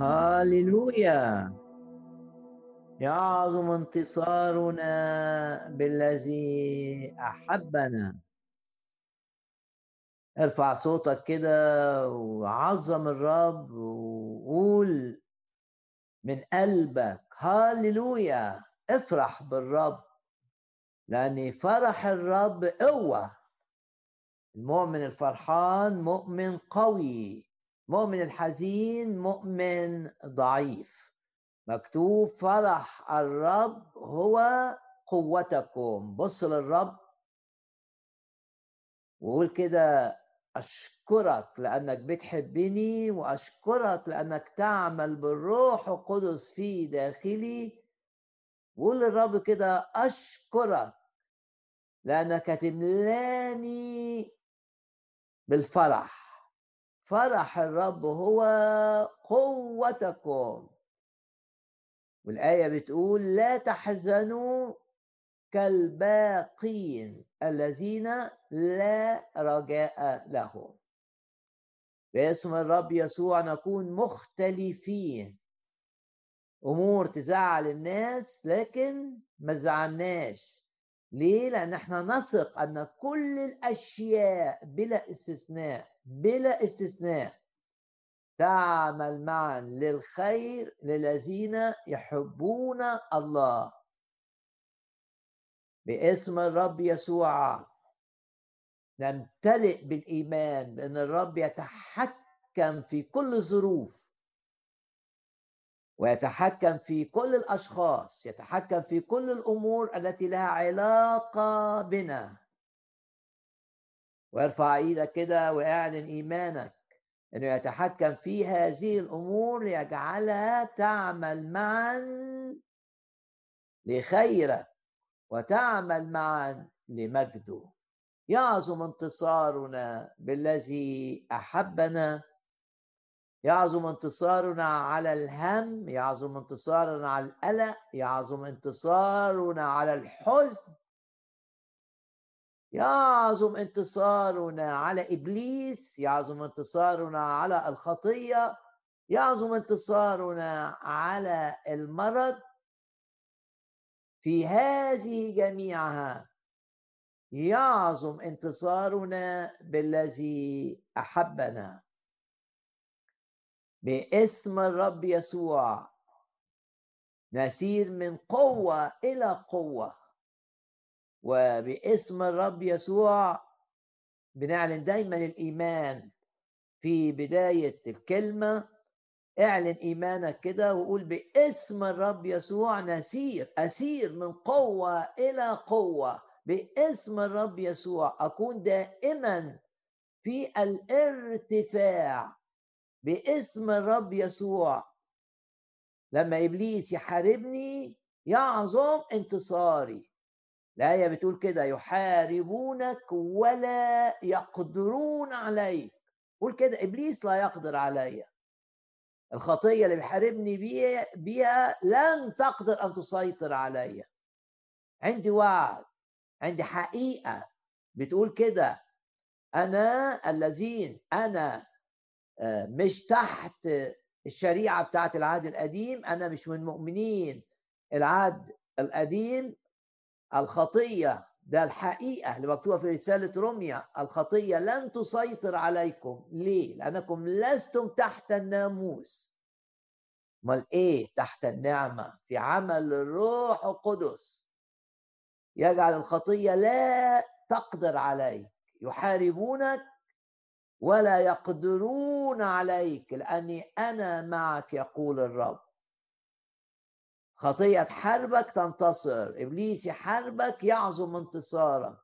هاليلويا. يعظم انتصارنا بالذي أحبنا. ارفع صوتك كده وعظم الرب وقول من قلبك هاليلويا افرح بالرب لأن فرح الرب قوة. المؤمن الفرحان مؤمن قوي. مؤمن الحزين مؤمن ضعيف. مكتوب فرح الرب هو قوتكم. بص للرب. وقول كده أشكرك لأنك بتحبني وأشكرك لأنك تعمل بالروح القدس في داخلي. وقول للرب كده أشكرك لأنك تملاني بالفرح. فرح الرب هو قوتكم. والآية بتقول لا تحزنوا كالباقين الذين لا رجاء لهم. باسم الرب يسوع نكون مختلفين. أمور تزعل الناس لكن ما زعلناش ليه؟ لأن إحنا نثق أن كل الأشياء بلا استثناء بلا استثناء. تعمل معا للخير للذين يحبون الله. باسم الرب يسوع. نمتلئ بالإيمان بأن الرب يتحكم في كل الظروف. ويتحكم في كل الأشخاص. يتحكم في كل الأمور التي لها علاقة بنا. وارفع إيدك كده واعلن ايمانك انه يتحكم في هذه الأمور ليجعلها تعمل معا لخيرك وتعمل معا لمجده. يعظم انتصارنا بالذي أحبنا. يعظم انتصارنا على الهم يعظم انتصارنا على القلق يعظم انتصارنا على الحزن. يعظم انتصارنا على إبليس يعظم انتصارنا على الخطية يعظم انتصارنا على المرض. في هذه جميعها يعظم انتصارنا بالذي أحبنا. باسم الرب يسوع نسير من قوة إلى قوة. وباسم الرب يسوع بنعلن دايما الإيمان. في بداية الكلمة اعلن إيمانك كده وقول باسم الرب يسوع نسير أسير من قوة إلى قوة. باسم الرب يسوع أكون دائما في الارتفاع. باسم الرب يسوع. لما إبليس يحاربني يعظم انتصاري. الآية بتقول كده يحاربونك ولا يقدرون عليك. قول كده إبليس لا يقدر عليا. الخطية اللي بيحاربني بيها, لن تقدر أن تسيطر عليا. عندي وعد عندي حقيقة. بتقول كده أنا الذين أنا آه، مش تحت الشريعة بتاعت العهد القديم أنا مش من مؤمنين. العهد القديم الخطية ده الحقيقة اللي مكتوبة في رسالة روميا الخطية لن تسيطر عليكم. ليه؟ لأنكم لستم تحت الناموس. أمال إيه تحت النعمة؟ في عمل الروح القدس. يجعل الخطية لا تقدر عليك. يحاربونك ولا يقدرون عليك لأني أنا معك يقول الرب. خطية تحاربك تنتصر. إبليس يحاربك يعظم انتصارك.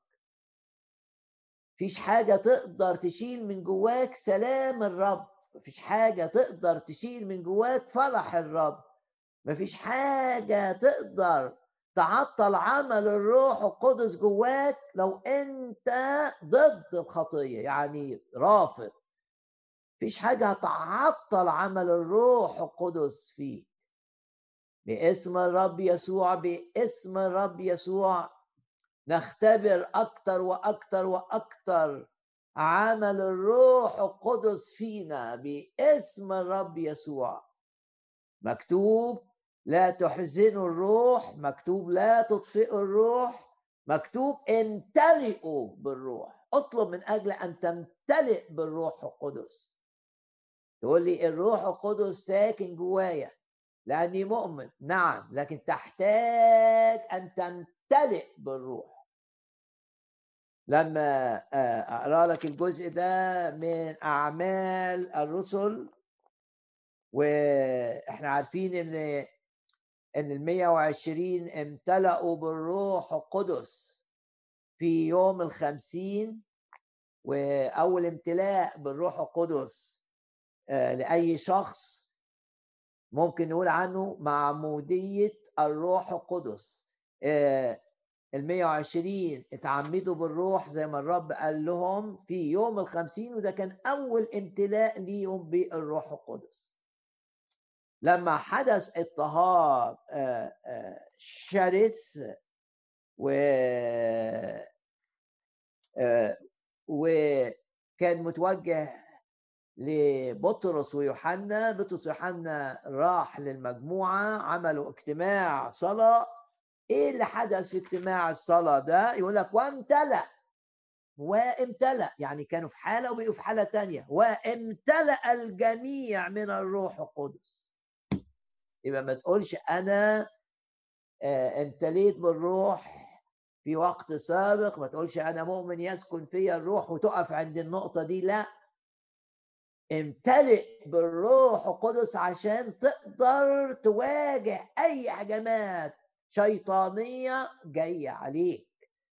مفيش حاجة تقدر تشيل من جواك سلام الرب. مفيش حاجة تقدر تشيل من جواك فرح الرب. مفيش حاجة تقدر تعطل عمل الروح القدس جواك لو أنت ضد الخطية يعني رافض. مفيش حاجة هتعطل عمل الروح القدس فيك. باسم الرب يسوع باسم الرب يسوع. نختبر أكتر وأكتر وأكتر. عمل الروح القدس فينا باسم الرب يسوع. مكتوب لا تحزنوا الروح. مكتوب لا تطفئوا الروح. مكتوب امتلئوا بالروح. اطلب من أجل أن تمتلئ بالروح القدس. تقول لي الروح القدس ساكن جوايا. لأني مؤمن. نعم لكن تحتاج أن تمتلئ بالروح. لما آه، أقرأ لك الجزء ده من أعمال الرسل وإحنا عارفين إن إن ال 120 امتلأوا بالروح القدس في يوم الخمسين وأول امتلاء بالروح القدس آه، لأي شخص ممكن نقول عنه معمودية الروح القدس. آه، ال 120 اتعمدوا بالروح زي ما الرب قال لهم في يوم الخمسين وده كان أول امتلاء ليهم بالروح القدس. لما حدث اضطهاد آه، آه، شرس و وكان متوجه لبطرس ويوحنا بطرس ويوحنا راح للمجموعة عملوا اجتماع صلاة. إيه اللي حدث في اجتماع الصلاة ده؟ يقول لك وامتلأ وامتلأ يعني كانوا في حالة وبقوا في حالة تانية. وامتلأ الجميع من الروح القدس. يبقى ما تقولش أنا آه، امتليت بالروح في وقت سابق. ما تقولش أنا مؤمن يسكن في الروح وتقف عند النقطة دي. لا. امتلئ بالروح القدس عشان تقدر تواجه أي هجمات شيطانية جاية عليك.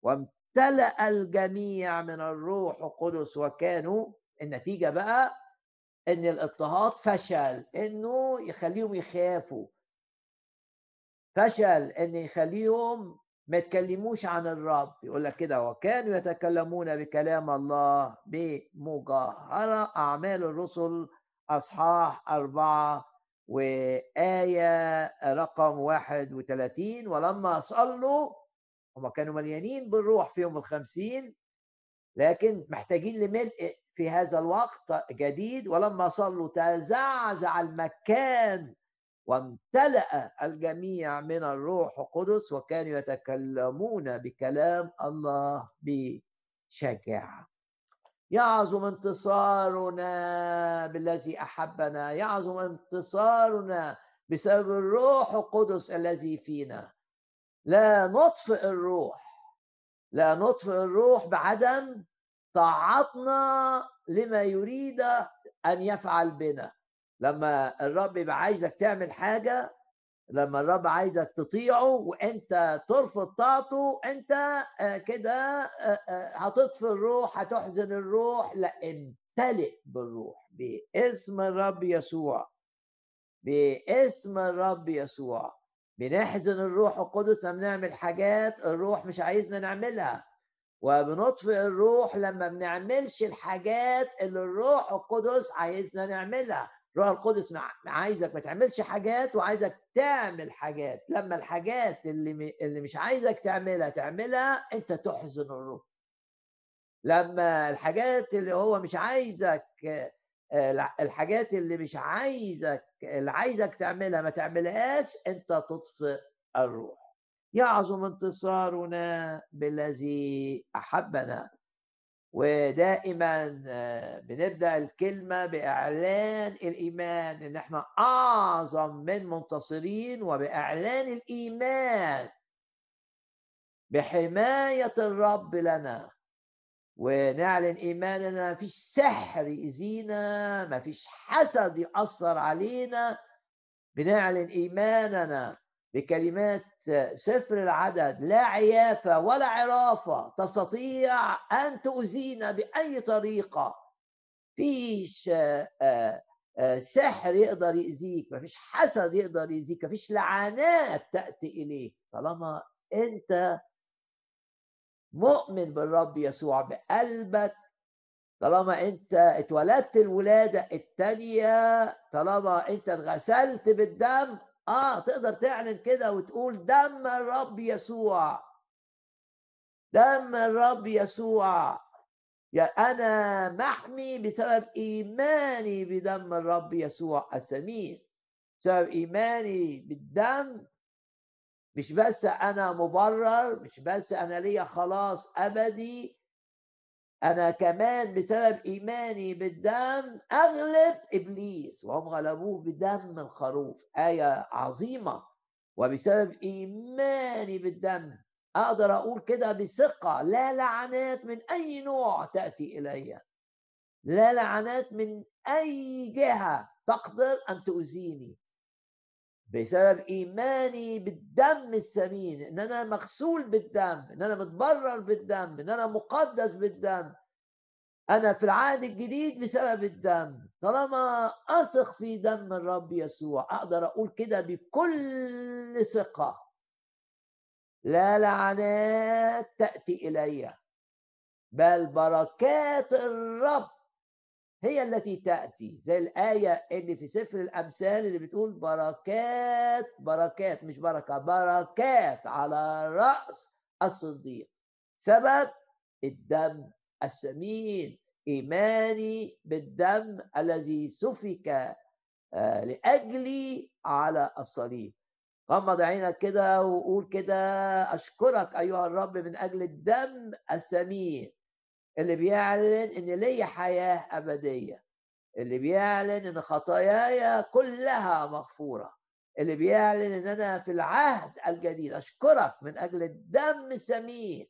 وامتلأ الجميع من الروح القدس وكانوا النتيجة بقى إن الاضطهاد فشل إنه يخليهم يخافوا. فشل إن يخليهم ما يتكلموش عن الرب. يقول لك كده وكانوا يتكلمون بكلام الله بمجاهرة أعمال الرسل أصحاح أربعة وآية رقم 31 ولما صلوا هم كانوا مليانين بالروح في يوم الخمسين لكن محتاجين لملء في هذا الوقت جديد. ولما صلوا تزعزع المكان وامتلأ الجميع من الروح القدس وكانوا يتكلمون بكلام الله بشجاعة. يعظم انتصارنا بالذي أحبنا يعظم انتصارنا بسبب الروح القدس الذي فينا. لا نطفئ الروح لا نطفئ الروح بعدم طاعتنا لما يريد أن يفعل بنا. لما الرب يبقى عايزك تعمل حاجة لما الرب عايزك تطيعه وانت ترفض طاعته انت آه، كده آه، آه، هتطفي الروح هتحزن الروح لا امتلئ بالروح باسم الرب يسوع. باسم الرب يسوع. بنحزن الروح القدس لما نعمل حاجات الروح مش عايزنا نعملها. وبنطفئ الروح لما بنعملش الحاجات اللي الروح القدس عايزنا نعملها. الروح القدس عايزك ما تعملش حاجات وعايزك تعمل حاجات. لما الحاجات اللي اللي مش عايزك تعملها تعملها انت تحزن الروح. لما الحاجات اللي هو مش عايزك آه، الحاجات اللي مش عايزك اللي عايزك تعملها ما تعملهاش انت تطفئ الروح. يعظم انتصارنا بالذي أحبنا. ودائما آه، بنبدأ الكلمة بإعلان الإيمان إن إحنا أعظم من منتصرين وبإعلان الإيمان بحماية الرب لنا. ونعلن إيماننا ما فيش سحر يأذينا ما فيش حسد يأثر علينا. بنعلن إيماننا بكلمات سفر العدد لا عيافة ولا عرافة. تستطيع أن تؤذينا بأي طريقة. فيش آه، آه، سحر يقدر يأذيك مفيش حسد يقدر يأذيك مفيش لعنات تأتي إليك. طالما أنت مؤمن بالرب يسوع بقلبك طالما أنت اتولدت الولادة الثانية طالما أنت اتغسلت بالدم آه تقدر تعلن كده وتقول دم الرب يسوع. دم الرب يسوع. يا أنا محمي بسبب إيماني بدم الرب يسوع الثمين بسبب إيماني بالدم. مش بس أنا مبرر مش بس أنا ليا خلاص أبدي. أنا كمان بسبب إيماني بالدم أغلب إبليس وهم غلبوه بدم الخروف. آية عظيمة. وبسبب إيماني بالدم أقدر أقول كده بثقة. لا لعنات من أي نوع تأتي إلي. لا لعنات من أي جهة تقدر أن تؤذيني. بسبب إيماني بالدم الثمين إن أنا مغسول بالدم إن أنا متبرر بالدم إن أنا مقدس بالدم. أنا في العهد الجديد بسبب الدم. طالما أثق في دم الرب يسوع أقدر أقول كده بكل ثقة. لا لعنات تأتي إلي بل بركات الرب هي التي تأتي زي الآية اللي في سفر الأمثال اللي بتقول بركات بركات مش بركة بركات على رأس الصديق. سبب الدم السمين. إيماني بالدم الذي سفك آه، لأجلي على الصليب. غمض عينك كده وقول كده أشكرك أيها الرب من أجل الدم السمين. اللي بيعلن إن ليا حياة أبدية اللي بيعلن إن خطاياي كلها مغفورة اللي بيعلن إن أنا في العهد الجديد أشكرك من أجل الدم السمين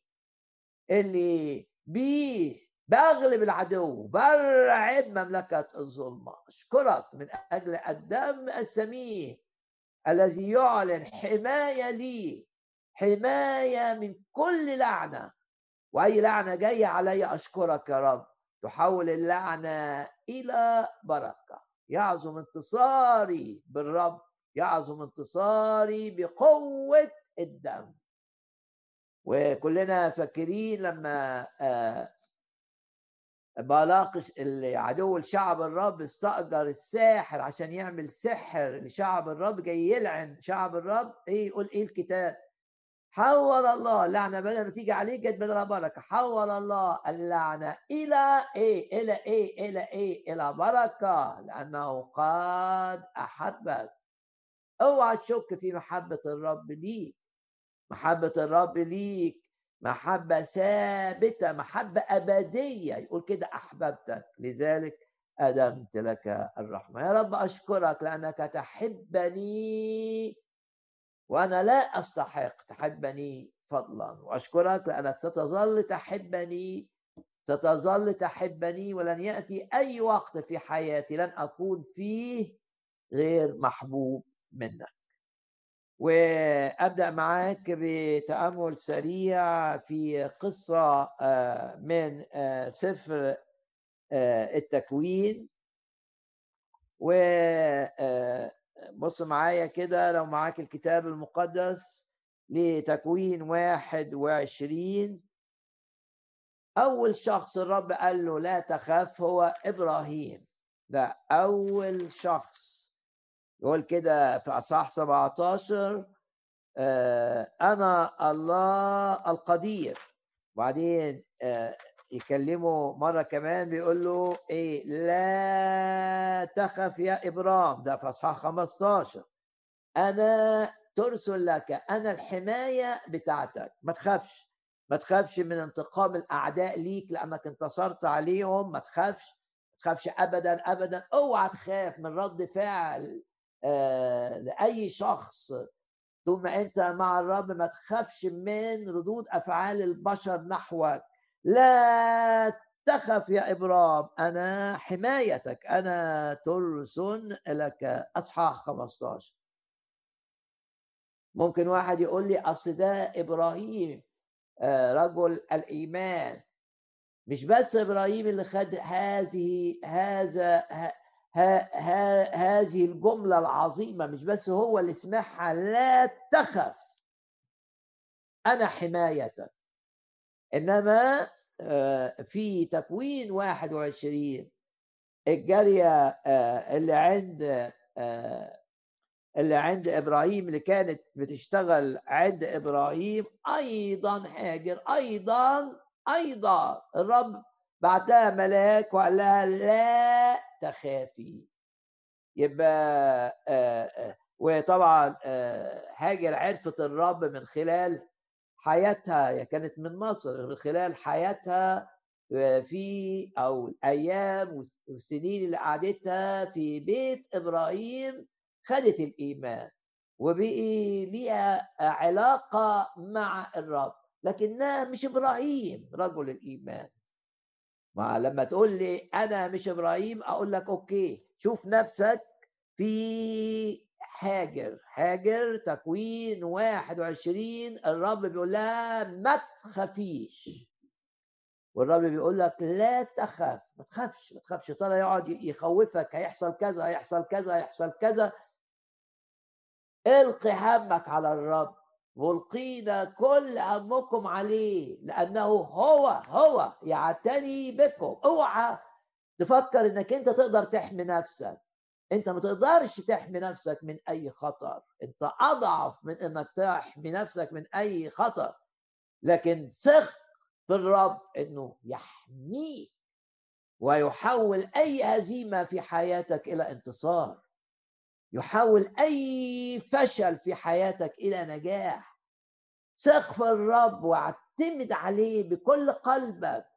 اللي بيه بغلب العدو برعب مملكة الظلمة. أشكرك من أجل الدم السمين الذي يعلن حماية لي حماية من كل لعنة وأي لعنة جاية علي أشكرك يا رب. تحول اللعنة إلى بركة. يعظم انتصاري بالرب. يعظم انتصاري بقوة الدم. وكلنا فاكرين لما آه، بالاق عدو الشعب الرب استأجر الساحر عشان يعمل سحر لشعب الرب جاي يلعن شعب الرب. إيه يقول إيه الكتاب؟ حول الله اللعنة بدل ما تيجي عليك جت بدل بركة. حول الله اللعنة إلى إيه؟ إلى إيه؟ إلى إيه؟ إلى بركة. لأنه قد أحبك. أوعى تشك في محبة الرب ليك. محبة الرب ليك. محبة ثابتة محبة أبدية. يقول كده أحببتك. لذلك أدمت لك الرحمة. يا رب أشكرك لأنك تحبني وأنا لا أستحق تحبني فضلا. وأشكرك لأنك ستظل تحبني ستظل تحبني ولن يأتي أي وقت في حياتي لن أكون فيه غير محبوب منك. وأبدأ معاك بتأمل سريع في قصة آه، من آه، سفر آه، التكوين. و بص معايا كده لو معاك الكتاب المقدس لتكوين واحد وعشرين. أول شخص الرب قال له لا تخاف هو إبراهيم. ده أول شخص. يقول كده في أصحاح 17 آه أنا الله القدير. وبعدين آه يكلمه مرة كمان بيقول له إيه لا تخف يا إبرام ده في أصحاح 15 أنا ترسل لك أنا الحماية بتاعتك. ما تخافش ما تخافش من انتقام الأعداء ليك لأنك انتصرت عليهم. ما تخافش ما تخافش أبدا أبدا. أوعى تخاف من رد فعل آه لأي شخص. ما أنت مع الرب ما تخافش من ردود أفعال البشر نحوك. لا تخف يا إبرام أنا حمايتك أنا ترس لك أصحاح 15 ممكن واحد يقول لي أصل ده إبراهيم آه، رجل الإيمان. مش بس إبراهيم اللي خد هذه هذا هذه الجملة العظيمة مش بس هو اللي سمعها لا تخف. أنا حمايتك. إنما آه، في تكوين 21 الجارية آه، اللي عند آه، اللي عند إبراهيم اللي كانت بتشتغل عند إبراهيم أيضا هاجر أيضا أيضا. الرب بعت لها ملاك وقال لها لا تخافي. يبقى وطبعا هاجر عرفت الرب من خلال حياتها كانت من مصر من خلال حياتها في أو الأيام والسنين اللي قعدتها في بيت إبراهيم خدت الإيمان وبقي ليها علاقة مع الرب لكنها مش إبراهيم رجل الإيمان. ما لما تقول لي أنا مش إبراهيم أقول لك أوكي شوف نفسك في هاجر هاجر تكوين 21 الرب بيقول لها ما تخافيش. والرب بيقول لك لا تخاف ما تخافش ما تخافش. الشيطان يقعد يخوفك هيحصل كذا هيحصل كذا هيحصل كذا. القي همك على الرب ملقينا كل همكم عليه لأنه هو هو يعتني بكم. اوعى تفكر إنك أنت تقدر تحمي نفسك. أنت ما تقدرش تحمي نفسك من أي خطر. أنت أضعف من إنك تحمي نفسك من أي خطر. لكن ثق في الرب إنه يحميك ويحول أي هزيمة في حياتك إلى انتصار. يحول أي فشل في حياتك إلى نجاح. ثق في الرب واعتمد عليه بكل قلبك.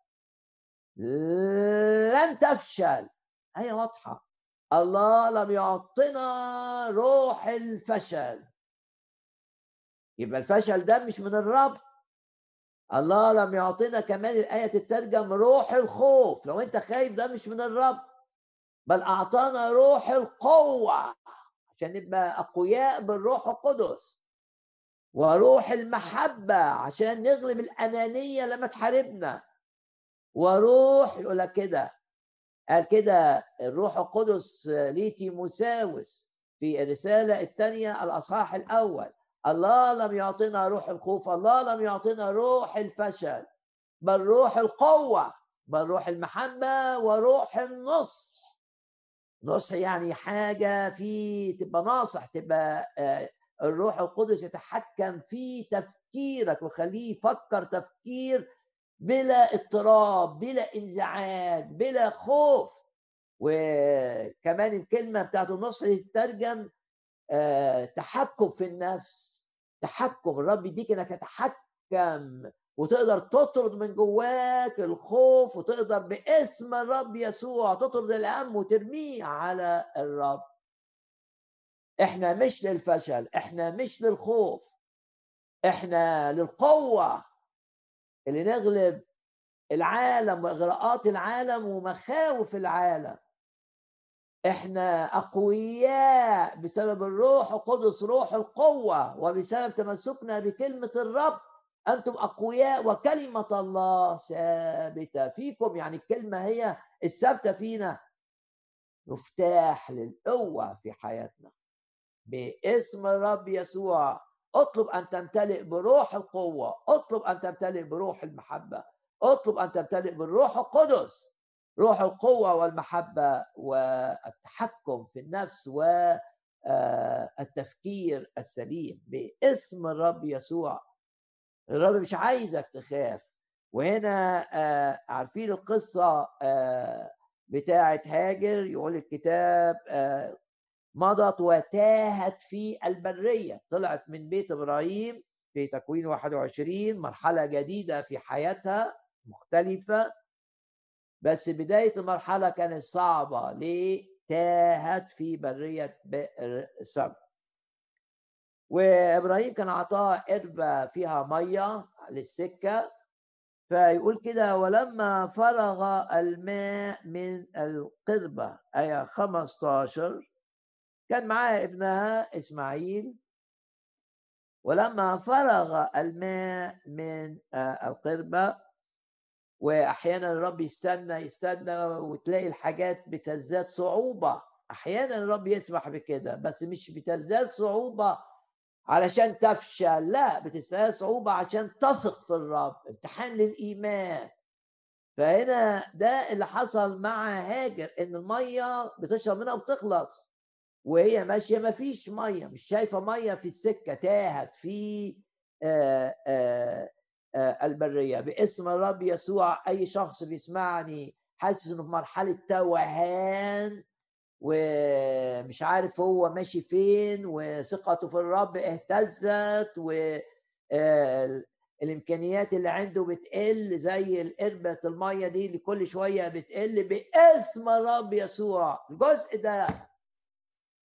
لن تفشل. هي واضحة. الله لم يعطنا روح الفشل. يبقى الفشل ده مش من الرب. الله لم يعطينا كمان الآية تترجم روح الخوف. لو أنت خايف ده مش من الرب. بل أعطانا روح القوة عشان نبقى أقوياء بالروح القدس. وروح المحبة عشان نغلب الأنانية لما تحاربنا. وروح يقول لك كده. قال كده الروح القدس ليه تيموساوس في الرسالة الثانية الأصحاح الأول. الله لم يعطينا روح الخوف الله لم يعطينا روح الفشل بل روح القوة بل روح المحبة وروح النصح. نصح يعني حاجة في تبقى ناصح تبقى آه، الروح القدس يتحكم في تفكيرك ويخليه يفكر تفكير بلا اضطراب بلا انزعاج بلا خوف. وكمان الكلمة بتاعت النصح دي تترجم آه، تحكم في النفس. تحكم الرب يديك إنك تتحكم وتقدر تطرد من جواك الخوف وتقدر باسم الرب يسوع تطرد الهم وترميه على الرب. إحنا مش للفشل إحنا مش للخوف إحنا للقوة. اللي نغلب العالم وإغراءات العالم ومخاوف العالم. إحنا أقوياء بسبب الروح القدس روح القوة وبسبب تمسكنا بكلمة الرب. أنتم أقوياء وكلمة الله ثابتة فيكم. يعني الكلمة هي الثابتة فينا. مفتاح للقوة في حياتنا. باسم الرب يسوع. اطلب ان تمتلئ بروح القوة اطلب ان تمتلئ بروح المحبة اطلب ان تمتلئ بالروح القدس. روح القوة والمحبة والتحكم في النفس والتفكير آه، السليم باسم الرب يسوع. الرب مش عايزك تخاف. وهنا آه، عارفين القصة آه، بتاعة هاجر يقول الكتاب مضت وتاهت في البرية. طلعت من بيت إبراهيم في تكوين 21 مرحلة جديدة في حياتها مختلفة. بس بداية المرحلة كانت صعبة. ليه؟ تاهت في برية بئر سبع وإبراهيم كان أعطاها قربة فيها مية للسكة. فيقول كده ولما فرغ الماء من القربة آية 15 كان معاها ابنها إسماعيل. ولما فرغ الماء من آه، القربة واحيانا الرب يستنى يستنى وتلاقي الحاجات بتزداد صعوبة. أحيانا الرب يسمح بكده بس مش بتزداد صعوبة علشان تفشل لا بتزداد صعوبة عشان تثق في الرب امتحان للإيمان. فهنا ده اللي حصل مع هاجر إن المية بتشرب منها وبتخلص. وهي ماشية ما فيش مية مش شايفة مية في السكة تاهت في آآ آآ آآ البرية. باسم الرب يسوع أي شخص بيسمعني حاسس إنه في مرحلة توهان ومش عارف هو ماشي فين وثقته في الرب اهتزت و الإمكانيات اللي عنده بتقل زي القربة المية دي اللي كل شوية بتقل. باسم الرب يسوع الجزء ده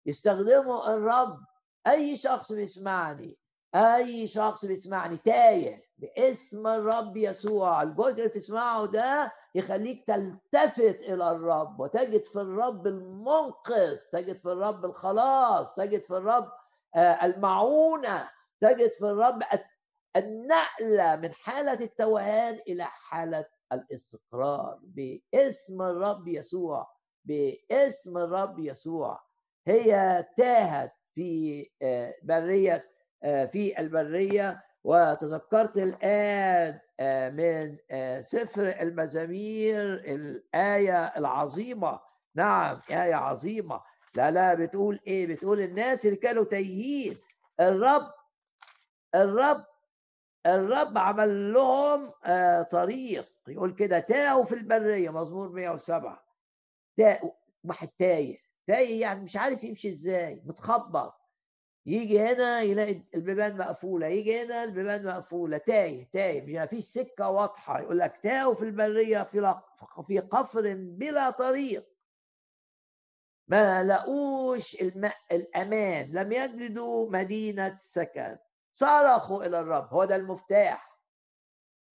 يستخدمه الرب. أي شخص بيسمعني أي شخص بيسمعني تايه باسم الرب يسوع. الجزء اللي تسمعه ده يخليك تلتفت إلى الرب وتجد في الرب المنقذ تجد في الرب الخلاص تجد في الرب آه، المعونة تجد في الرب النقلة من حالة التوهان إلى حالة الاستقرار باسم الرب يسوع باسم الرب يسوع. هي تاهت في آه، برية آه، في البرية وتذكرت الآن آه، من سفر المزامير الآية العظيمة. نعم آية عظيمة. لا لا بتقول إيه؟ بتقول الناس اللي كانوا تايهين الرب الرب الرب عمل لهم طريق. يقول كده تاهوا في البرية. مزمور 107 تاهوا واحد تايه. تايه يعني مش عارف يمشي إزاي متخبط. يجي هنا يلاقي البيبان مقفولة يجي هنا البيبان مقفولة تايه تايه ما فيش سكة واضحة يقول لك تاهوا في البريه في في قفر بلا طريق. ما لقوش الماء الأمان لم يجدوا مدينة سكن. صرخوا إلى الرب هو ده المفتاح.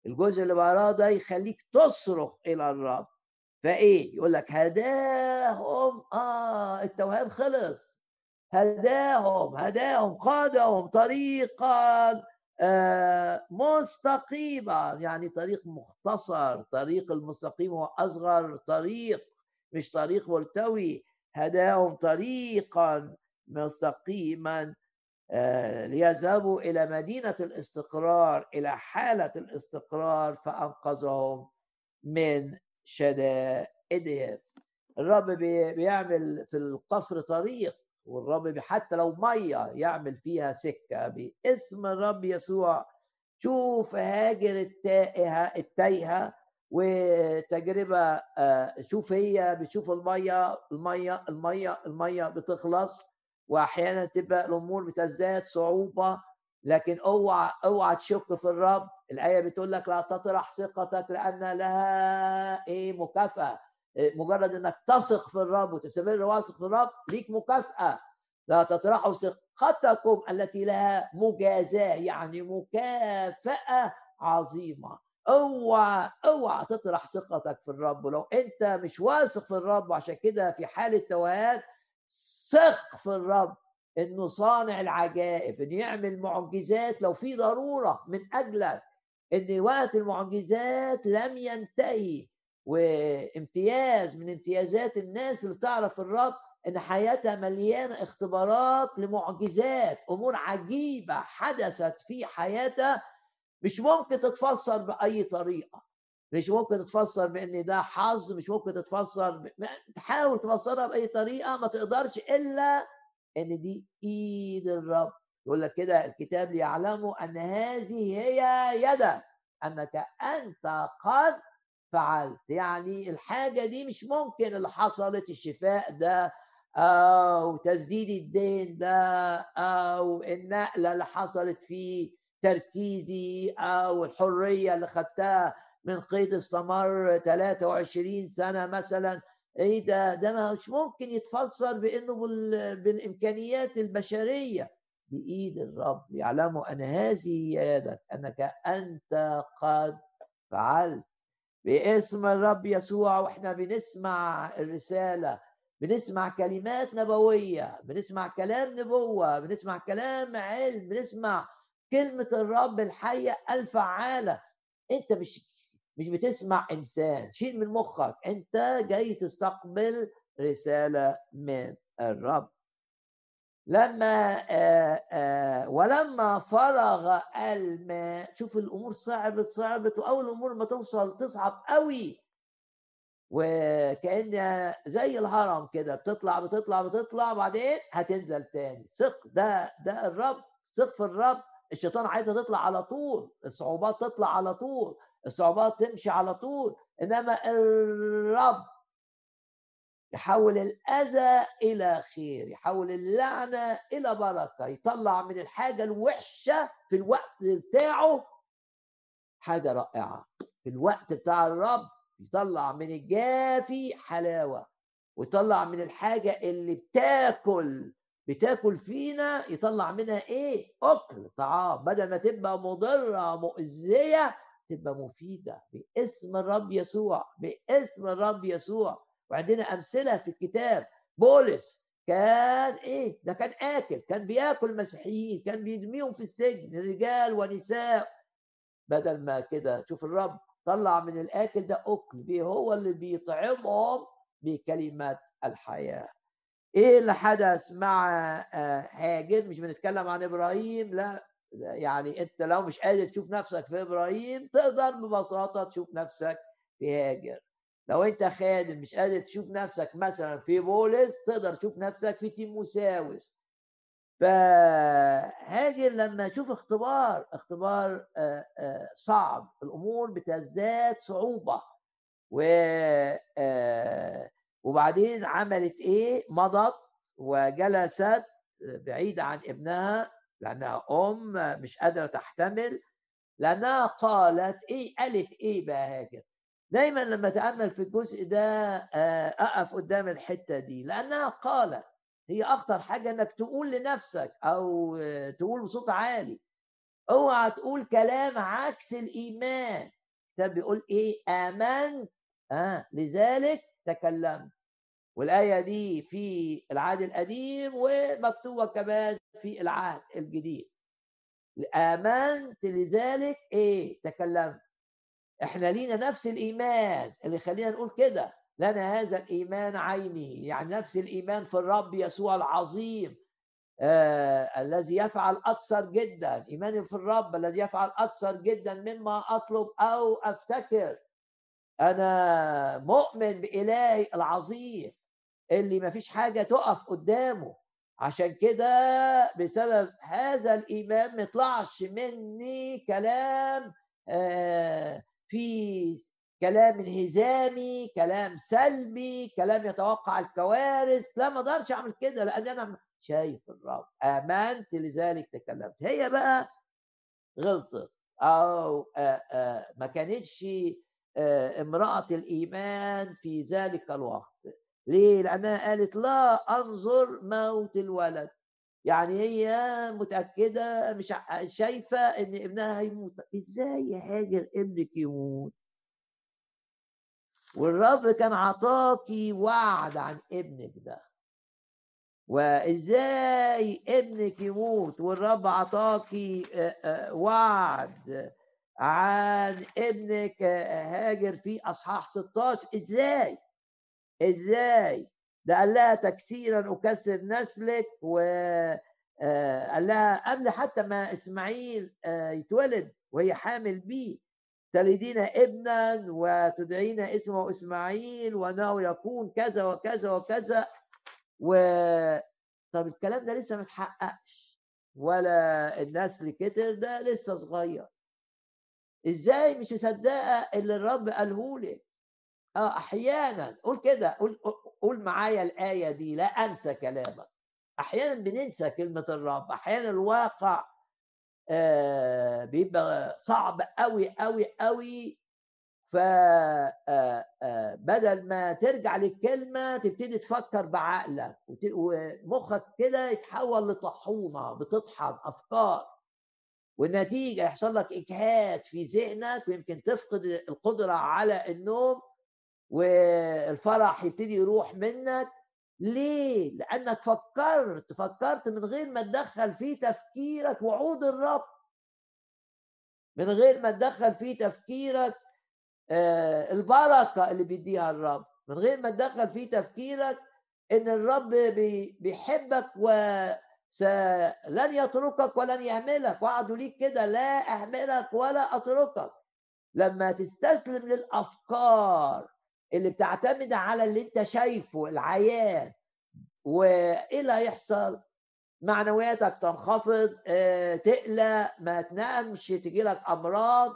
الجزء اللي وراه ده يخليك تصرخ إلى الرب. فإيه؟ يقول لك هداهم آه التوهان خلص. هداهم هداهم قادهم طريقا آه مستقيما. يعني طريق مختصر طريق المستقيم هو أصغر طريق مش طريق ملتوي. هداهم طريقا مستقيما آه، ليذهبوا إلى مدينة الاستقرار إلى حالة الاستقرار فأنقذهم من شدائدهم الرب بيعمل في القفر طريق والرب حتى لو مية يعمل فيها سكة باسم الرب يسوع. شوف هاجر التائهه التايهة وتجربة آه، شوف هي بتشوف المية المية المية المية بتخلص وأحيانا تبقى الأمور بتزداد صعوبة. لكن اوعى اوعى تشك في الرب. الآية بتقول لك لا تطرح ثقتك لأن لها إيه؟ مكافأة. مجرد إنك تثق في الرب وتستمر واثق في الرب ليك مكافأة. لا تطرحوا ثقتكم التي لها مجازاة يعني مكافأة عظيمة. اوعى اوعى تطرح ثقتك في الرب. ولو أنت مش واثق في الرب وعشان كده في حالة توهان ثق في الرب. إنه صانع العجائب إنه يعمل معجزات لو في ضرورة من اجلك إن وقت المعجزات لم ينتهي وامتياز من امتيازات الناس اللي تعرف الرب إن حياتها مليانة اختبارات لمعجزات أمور عجيبة حدثت في حياتها مش ممكن تتفسر بأي طريقة مش ممكن تتفسر بإن ده حظ مش ممكن تتفسر. تحاول تفسرها بأي طريقة ما تقدرش إلا إن دي إيد الرب. يقول لك كده الكتاب ليعلموا أن هذه هي يدك أنك أنت قد فعلت. يعني الحاجة دي مش ممكن اللي حصلت الشفاء ده أو تسديد الدين ده أو النقلة اللي حصلت في تركيزي أو الحرية اللي خدتها من قيد استمر 23 سنة مثلا. إيه ده؟ ده مش ممكن يتفسر بإنه بالإمكانيات البشرية. بإيد الرب يعلموا أن هذه يدك أنك أنت قد فعلت. باسم الرب يسوع وإحنا بنسمع الرسالة بنسمع كلمات نبوية بنسمع كلام نبوة بنسمع كلام علم بنسمع كلمة الرب الحية الفعالة. أنت مش مش بتسمع إنسان شيل من مخك. أنت جاي تستقبل رسالة من الرب. لما آآ آآ ولما فرغ الماء شوف الأمور صعبت صعبت وأول الأمور ما توصل تصعب قوي. وكأن زي الهرم كده بتطلع بتطلع بتطلع بعدين هتنزل تاني. ثق ده ده الرب. ثق في الرب. الشيطان عايزه تطلع على طول. الصعوبات تطلع على طول. الصعوبات تمشي على طول إنما الرب يحول الأذى إلى خير يحول اللعنة إلى بركة يطلع من الحاجة الوحشة في الوقت بتاعه حاجة رائعة. في الوقت بتاع الرب يطلع من الجافي حلاوة ويطلع من الحاجة اللي بتاكل بتاكل فينا يطلع منها إيه؟ أكل طعام. بدل ما تبقى مضرة مؤذية تبقى مفيدة باسم الرب يسوع باسم الرب يسوع. وعندنا أمثلة في الكتاب. بولس كان إيه؟ ده كان آكل كان بيأكل مسيحيين كان بيرميهم في السجن رجال ونساء. بدل ما كده شوف الرب طلع من الآكل ده أكل هو اللي بيطعمهم بكلمه الحياة. إيه اللي حدث مع آه، هاجر؟ مش بنتكلم عن إبراهيم لا. يعني انت لو مش قادر تشوف نفسك في إبراهيم تقدر ببساطة تشوف نفسك في هاجر. لو انت خادم مش قادر تشوف نفسك مثلا في بولس تقدر تشوف نفسك في تيموساوس. فهاجر لما يشوف اختبار اختبار آه، آه، صعب. الأمور بتزداد صعوبة. و وبعدين عملت إيه؟ مضت وجلست بعيدة عن ابنها. لأنها أم مش قادرة تحتمل. لأنها قالت إيه؟ قالت إيه بقى هاجر؟ دايما لما تأمل في الجزء ده آه، أقف قدام الحتة دي. لأنها قالت هي أخطر حاجة إنك تقول لنفسك أو تقول بصوت عالي. اوعى تقول كلام عكس الإيمان. ده بيقول إيه؟ آمنت. آه لذلك تكلمت. والآية دي في العهد القديم ومكتوبة كمان في العهد الجديد. آمنت لذلك إيه؟ تكلمت. إحنا لينا نفس الإيمان اللي خلينا نقول كده. لنا هذا الإيمان عيني. يعني نفس الإيمان في الرب يسوع العظيم آه الذي يفعل أكثر جدا. إيماني في الرب الذي يفعل أكثر جدا مما أطلب أو أفتكر. أنا مؤمن بإلهي العظيم. اللي ما فيش حاجة تقف قدامه. عشان كده بسبب هذا الإيمان ما يطلعش مني كلام آه في كلام انهزامي كلام سلبي كلام يتوقع الكوارث. لا ما أقدرش أعمل كده لأن أنا شايف الرب. آمنت لذلك تكلمت. هي بقى غلطت. أو آه آه ما كانتش امرأة الإيمان في ذلك الوقت. ليه؟ لأنها قالت لا أنظر موت الولد. يعني هي متأكدة مش شايفة إن ابنها هيموت. إزاي هاجر ابنك يموت؟ والرب كان عطاكي وعد عن ابنك ده. وإزاي ابنك يموت؟ والرب عطاكي وعد عن ابنك هاجر في أصحاح 16 إزاي؟ إزاي؟ ده قال لها تكسيرا أكسر نسلك و آه، قال لها قبل حتى ما إسماعيل آه، يتولد وهي حامل بيه تلدين ابنا وتدعين اسمه إسماعيل وأنه يكون كذا وكذا وكذا و طب الكلام ده لسه ما اتحققش ولا النسل كتر ده لسه صغير. إزاي؟ مش مصدقة اللي الرب قاله لك. آه أحيانا قول كده قول قول معايا الآية دي لا أنسى كلامك. أحيانا بننسى كلمة الرب أحيانا الواقع آه بيبقى صعب قوي قوي قوي ف آه، آه، بدل ما ترجع للكلمة تبتدي تفكر بعقلك ومخك كده يتحول لطحونة بتطحن أفكار. والنتيجة يحصل لك إجهاد في ذهنك ويمكن تفقد القدرة على النوم والفرح يبتدي يروح منك. ليه؟ لأنك فكرت فكرت من غير ما تدخل في تفكيرك وعود الرب. من غير ما تدخل في تفكيرك آه، البركة اللي بيديها الرب. من غير ما تدخل في تفكيرك إن الرب بيحبك و لن يتركك ولن يهملك. وعدوا ليك كده لا أهملك ولا أتركك. لما تستسلم للأفكار اللي بتعتمد على اللي انت شايفه العيان وإيه اللي هيحصل؟ معنوياتك تنخفض آه تقلق ما تنامش تجي لك أمراض.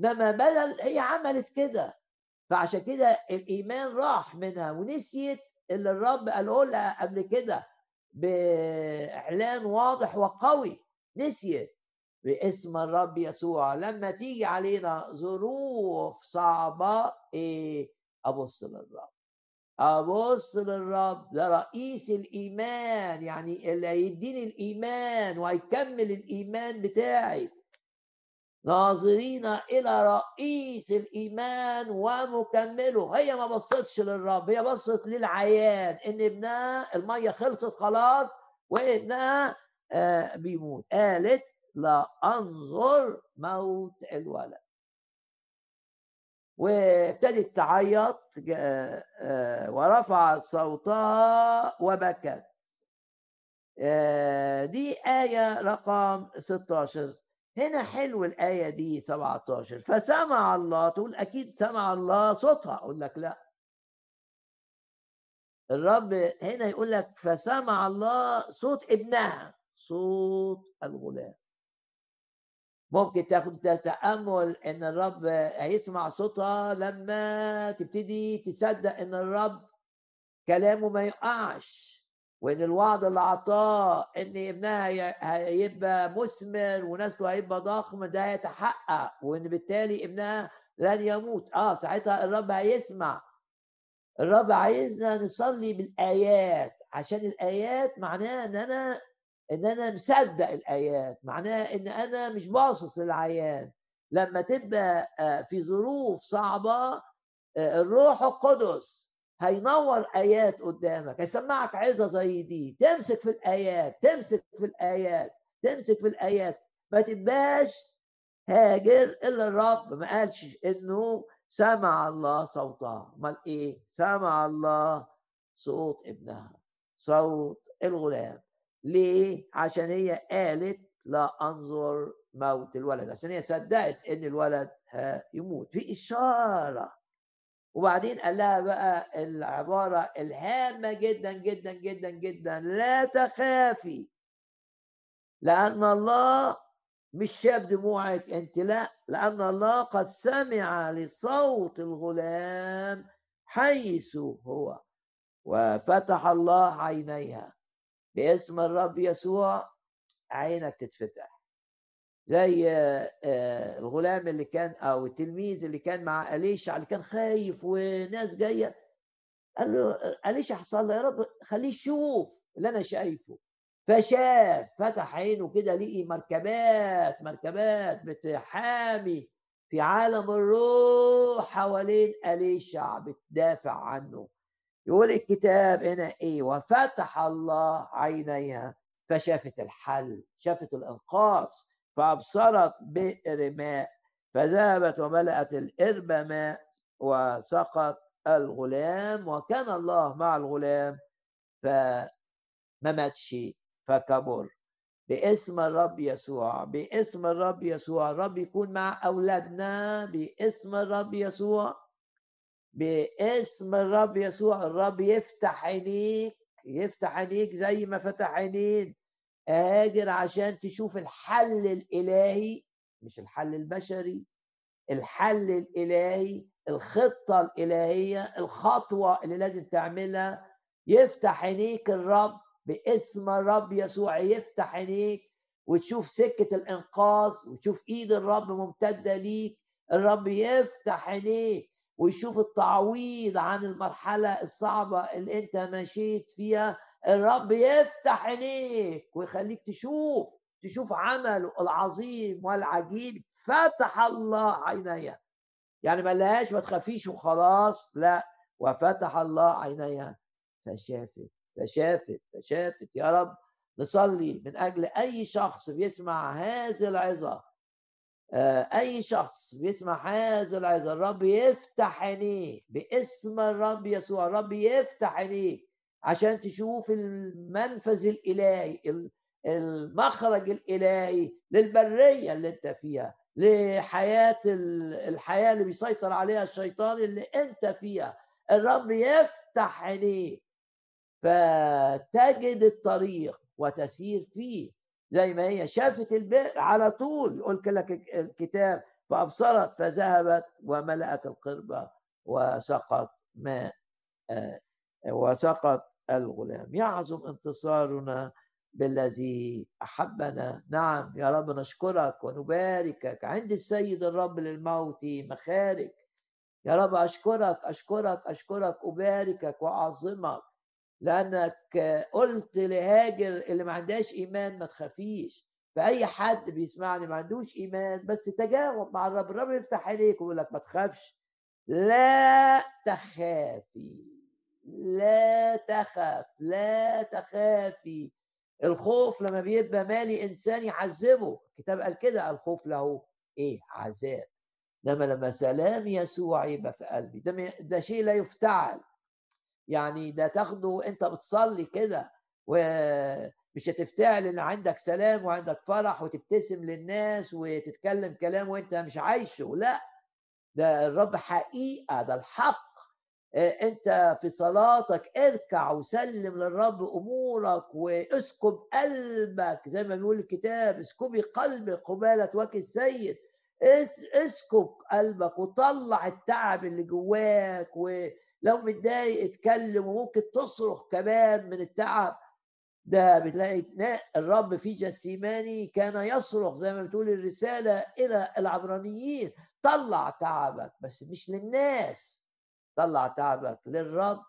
إنما بدل هي عملت كده. فعشان كده الإيمان راح منها ونسيت اللي الرب قاله لها قبل كده بإعلان واضح وقوي. نسيت. باسم الرب يسوع. لما تيجي علينا ظروف صعبة إيه؟ أبص للرب. أبص للرب. ده رئيس الإيمان يعني اللي هيديني الإيمان وهيكمل الإيمان بتاعي. ناظرين إلى رئيس الإيمان ومكمله. هي ما بصتش للرب هي بصت للعيان. إن ابنها المية خلصت خلاص وابنها آه بيموت. قالت لا أنظر موت الولد. وابتدت تعيط آه، ورفعت صوتها وبكت. آه، دي آية رقم 16 هنا حلو الآية دي 17 فسمع الله تقول أكيد سمع الله صوتها. أقول لك لا. الرب هنا يقول لك فسمع الله صوت ابنها صوت الغلام. ممكن تاخد تأمل إن الرب هيسمع صوتها لما تبتدي تصدق إن الرب كلامه ما يقعش وإن الوعد اللي اعطاه إن ابنها هيبقى مثمر ونسله هيبقى ضخم ده يتحقق وإن بالتالي ابنها لن يموت. آه ساعتها الرب هيسمع. الرب عايزنا نصلي بالآيات عشان الآيات معناها إن أنا إن أنا مصدق الآيات معناها إن أنا مش باصص للعيان. لما تبقى آه، في ظروف صعبة آه، الروح القدس هينور آيات قدامك هيسمعك عظة زي دي. تمسك في الآيات تمسك في الآيات تمسك في الآيات. ما تبقاش هاجر إلا الرب. ما قالش إنه سمع الله صوتها. أمال إيه؟ سمع الله صوت ابنها صوت الغلام. ليه؟ عشان هي قالت لا أنظر موت الولد عشان هي صدقت إن الولد هيموت. في إشارة. وبعدين قال لها بقى العبارة الهامة جدا جدا جدا جدا لا تخافي. لأن الله مش شاف دموعك أنت لا. لأن الله قد سمع لصوت الغلام حيث هو وفتح الله عينيها. باسم الرب يسوع عينك تتفتح. زي آه، الغلام اللي كان أو التلميذ اللي كان مع أليشع اللي كان خايف وناس جاية. قال له أليشع حصل له يا رب خليه يشوف اللي أنا شايفه. فشاف فتح عينه كده لقي مركبات مركبات بتحامي في عالم الروح حوالين أليشع بتدافع عنه. يقول الكتاب هنا إيه؟ وفتح الله عينيها فشافت الحل شافت الانقاذ فأبصرت بئر ماء فذهبت وملأت الإرب ماء وسقط الغلام وكان الله مع الغلام فما ماتش فكبر. باسم الرب يسوع باسم الرب يسوع الرب يكون مع أولادنا باسم الرب يسوع. باسم الرب يسوع الرب يفتح عينيك يفتح عينيك زي ما فتح عينين. هاجر عشان تشوف الحل الإلهي مش الحل البشري الحل الإلهي الخطة الإلهية الخطوة اللي لازم تعملها. يفتح عينيك الرب باسم الرب يسوع يفتح عينيك وتشوف سكة الإنقاذ وتشوف إيد الرب ممتدة ليك. الرب يفتح عينيك ويشوف التعويض عن المرحلة الصعبة اللي انت مشيت فيها. الرب يفتح عينيك ويخليك تشوف تشوف عمله العظيم والعجيب. فتح الله عينيها. يعني ما لهاش ما تخافيش وخلاص لا. وفتح الله عينيها. فشافت فشافت فشافت. يا رب نصلي من أجل أي شخص بيسمع هذه العظة. أي شخص بيسمع هذا العظه الرب يفتح عينيه باسم الرب يسوع الرب يفتح عينيه عشان تشوف المنفذ الإلهي المخرج الإلهي للبرية اللي أنت فيها لحياة الحياة اللي بيسيطر عليها الشيطان اللي أنت فيها. الرب يفتح عينيه فتجد الطريق وتسير فيه. زي ما هي شافت البئر على طول. يقول لك الكتاب فأبصرت فذهبت وملأت القربة وسقط ماء آه، وسقط الغلام. يعظم انتصارنا بالذي أحبنا. نعم يا رب نشكرك ونباركك. عند السيد الرب للموت مخارج. يا رب أشكرك أشكرك أشكرك أباركك وأعظمك. لأنك قلت لهاجر اللي ما عندهاش إيمان ما تخافيش. فأي حد بيسمعني ما عندوش إيمان بس تجاوب مع الرب الرب يفتح عليك ويقول لك ما تخافش. لا تخافي. لا تخف لا تخافي. الخوف لما بيبقى مالي إنسان يعذبه. الكتاب قال كده الخوف له إيه؟ عذاب. إنما لما سلام يسوع يبقى في قلبي. ده ده شيء لا يفتعل. يعني ده تاخده انت بتصلي كده ومش هتفتعل ان عندك سلام وعندك فرح وتبتسم للناس وتتكلم كلام وانت مش عايشه لا ده الرب حقيقة ده الحق. انت في صلاتك اركع وسلم للرب أمورك واسكب قلبك زي ما بيقول الكتاب اسكبي قلبك قبالة وجه السيد. اسكب قلبك وطلع التعب اللي جواك ولو متضايق اتكلم وممكن تصرخ كمان من التعب. ده بتلاقي الرب في جسيماني كان يصرخ زي ما بتقول الرسالة إلى العبرانيين طلع تعبك بس مش للناس طلع تعبك للرب.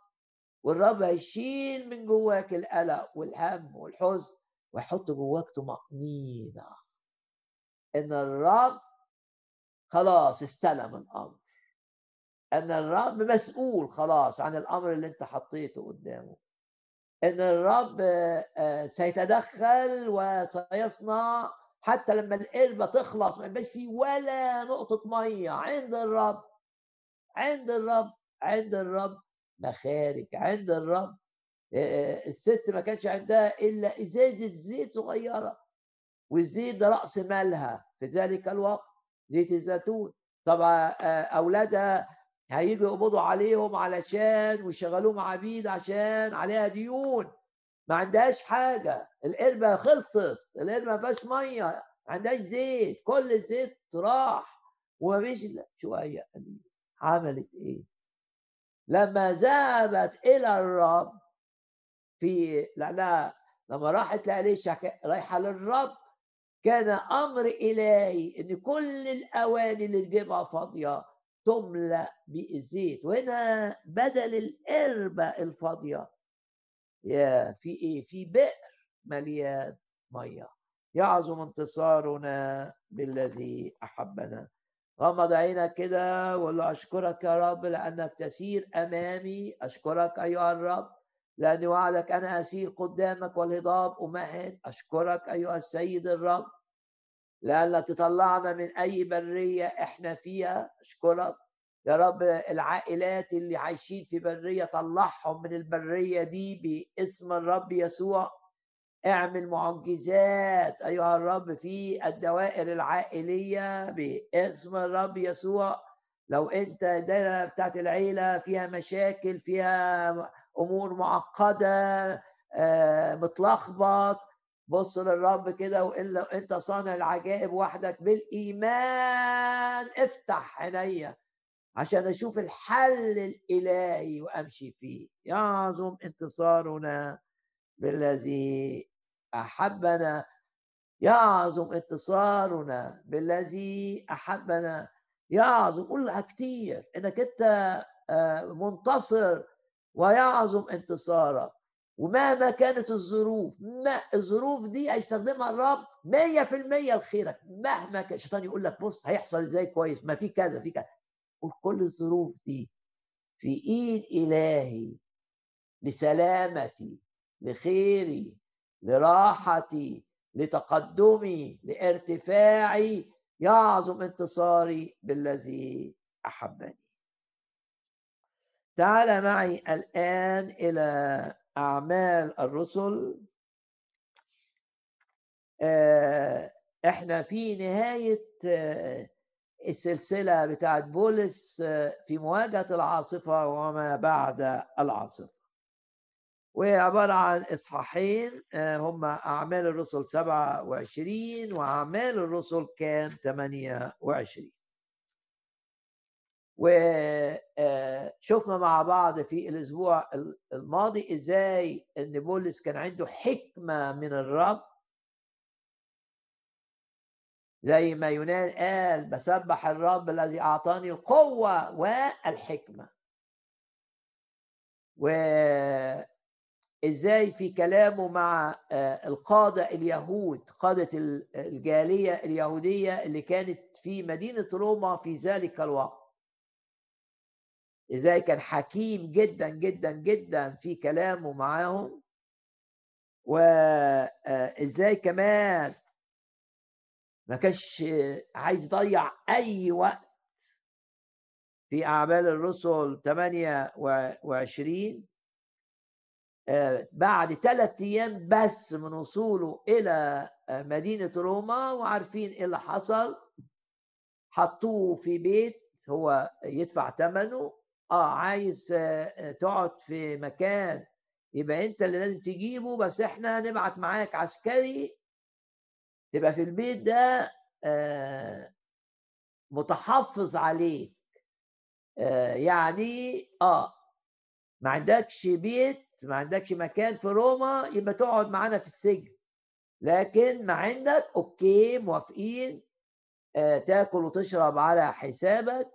والرب هيشيل من جواك القلق والهم والحزن ويحط جواك طمأنينة. إن الرب خلاص استلم الامر إن الرب مسؤول خلاص عن الأمر اللي أنت حطيته قدامه. إن الرب آه، سيتدخل وسيصنع حتى لما القربة تخلص ما يبقاش فيه ولا نقطة مية. عند الرب عند الرب عند الرب مخارج. عند الرب آه، آه، الست ما كانش عندها إلا إزازة زيت صغيرة والزيت ده رأس مالها. في ذلك الوقت زيت الزيتون. طبعا أولادها هيجوا يقبضوا عليهم علشان ويشغلوهم عبيد عشان عليها ديون. ما عندهاش حاجة. القربه خلصت. القربه ما فيهاش مية. ما عندهاش زيت. كل الزيت راح. ومفيش شوية عملت إيه؟ لما ذهبت إلى الرب في لأنها لما راحت لأليشع رايحة للرب كان أمر إلهي إن كل الأواني اللي تجيبها فاضية تملأ بالزيت وهنا بدل القربه الفاضية. يا في إيه؟ في بئر مليان مية. يعظم انتصارنا بالذي أحبنا. غمض عينك كده وقول له أشكرك يا رب لأنك تسير أمامي. أشكرك أيها الرب لأن وعدك أنا أسير قدامك والهضاب أمهد. أشكرك أيها السيد الرب لأنك تطلعنا من أي برية إحنا فيها. أشكرك. يا رب العائلات اللي عايشين في برية طلعهم من البرية دي باسم الرب يسوع. اعمل معجزات أيها الرب في الدوائر العائلية باسم الرب يسوع. لو أنت الدائره بتاعت العيلة فيها مشاكل فيها أمور معقدة آه، متلخبط بص للرب كده وإلا أنت صانع العجائب وحدك بالإيمان. افتح عينيا عشان أشوف الحل الإلهي وأمشي فيه. يعظم انتصارنا بالذي أحبنا. يعظم انتصارنا بالذي أحبنا. يعظم قولها كتير إنك أنت آه، منتصر. ويعظم انتصارك. ومهما كانت الظروف ما الظروف دي هيستخدمها الرب 100% لخيرك. مهما كان الشيطان يقول لك بص هيحصل إزاي كويس؟ ما في كذا في كذا. وكل الظروف دي في إيد إلهي لسلامتي لخيري لراحتي لتقدمي لارتفاعي. يعظم انتصاري بالذي أحبني. تعال معي الآن إلى أعمال الرسل آه، إحنا في نهاية آه، السلسلة بتاعت بولس آه، في مواجهة العاصفة وما بعد العاصفة. وهي عبارة عن إصحاحين هم أعمال الرسل 27 وأعمال الرسل كان 28 وشفنا مع بعض في الأسبوع الماضي إزاي إن بولس كان عنده حكمة من الرب. زي ما يونان قال بسبح الرب الذي أعطاني القوة والحكمة. وازاي في كلامه مع آه، القادة اليهود قادة الجالية اليهودية اللي كانت في مدينة روما في ذلك الوقت. إزاي كان حكيم جدا جدا جدا في كلامه معاهم؟ وازاي آه، كمان ما كانش عايز يضيع أي وقت في أعمال الرسل 28 آه، بعد ثلاث أيام بس من وصوله إلى آه، مدينة روما وعارفين إيه اللي حصل؟ حطوه في بيت هو يدفع ثمنه آه عايز آه، تقعد في مكان يبقى أنت اللي لازم تجيبه بس إحنا هنبعت معاك عسكري تبقى في البيت ده آه، متحفظ عليك. آه، يعني آه ما عندكش بيت ما عندكش مكان في روما يبقى تقعد معانا في السجن. لكن ما عندك أوكي موافقين تاكل وتشرب على حسابك.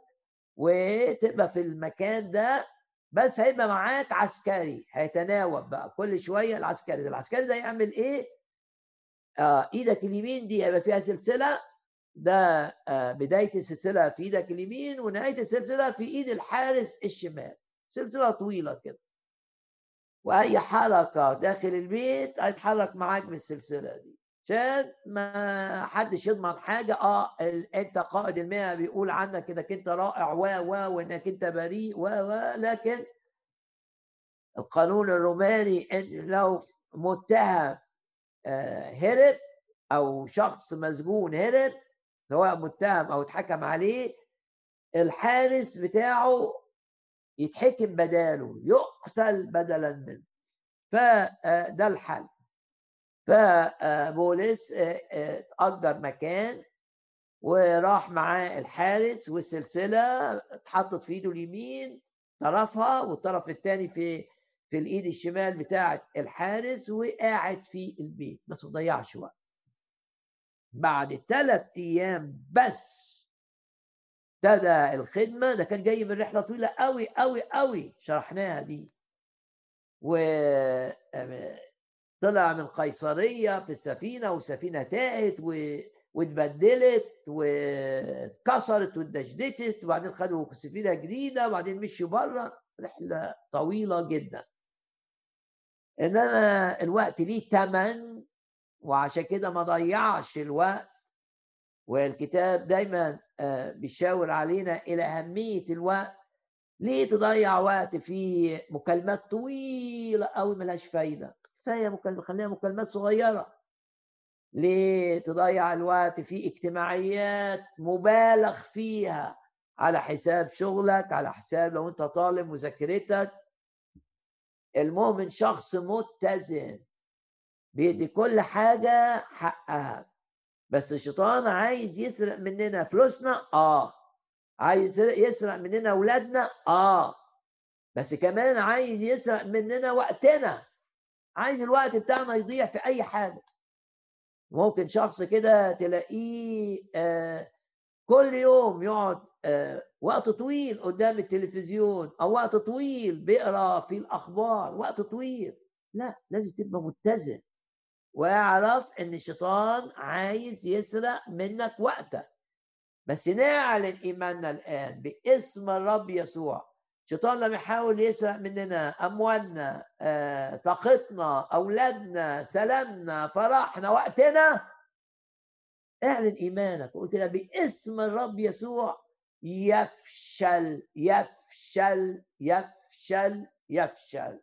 وتبقى في المكان ده بس هيبقى معاك عسكري هيتناوب بقى كل شوية العسكري ده. العسكري ده يعمل إيه؟ آه إيدك اليمين دي هيبقى فيها سلسلة ده آه بداية السلسلة في إيدك اليمين ونهاية السلسلة في إيد الحارس الشمال. سلسلة طويلة كده. وأي حركه داخل البيت هيتحرك معاك بالسلسلة دي. عشان ما حدش يضمن حاجة. آه أنت قائد المئه بيقول عنك إنك أنت رائع و و وإنك أنت بريء و و لكن القانون الروماني لو متهم آه، هرب أو شخص مسجون هرب سواء متهم أو اتحكم عليه الحارس بتاعه يتحكم بداله يقتل بدلا منه. فده الحل. فبولس آه، آه، تأجر مكان وراح معاه الحارس والسلسلة اتحطت في ايده اليمين طرفها والطرف الثاني في في الايد الشمال بتاعة الحارس وقاعد في البيت بس ما ضيعش وقت. بعد ثلاث أيام بس ابتدى الخدمة ده كان جاي من رحلة طويلة قوي قوي قوي شرحناها دي. و طلع من قيصرية في السفينة والسفينة تاهت و... واتبدلت واتكسرت واتدشدشت وبعدين خدوا سفينة جديدة وبعدين مشوا بره رحلة طويلة جدا. إنما الوقت ليه ثمن وعشان كده ما ضيعش الوقت. والكتاب دايما آه، بيشاور علينا إلى أهمية الوقت. ليه تضيع وقت في مكالمات طويلة قوي ملهاش فايدة؟ كفاية مكالمة خليها مكالمات صغيرة. ليه؟ تضيع الوقت في اجتماعيات مبالغ فيها. على حساب شغلك على حساب لو انت طالب مذاكرتك. المؤمن شخص متزن بيدي كل حاجة حقها. بس الشيطان عايز يسرق مننا فلوسنا؟ آه. عايز يسرق مننا اولادنا آه. بس كمان عايز يسرق مننا وقتنا. عايز الوقت بتاعنا يضيع في أي حاجة. ممكن شخص كده تلاقيه آه كل يوم يقعد آه وقت طويل قدام التلفزيون أو وقت طويل بيقرأ في الأخبار وقت طويل. لا لازم تبقى متزن. واعرف إن الشيطان عايز يسرق منك وقتك. بس نعلن إيماننا الآن باسم الرب يسوع. الشيطان لما يحاول يسرق مننا أموالنا آه، طاقتنا أولادنا سلامنا فرحنا وقتنا. اعلن إيمانك وقول كده باسم الرب يسوع. يفشل يفشل يفشل يفشل.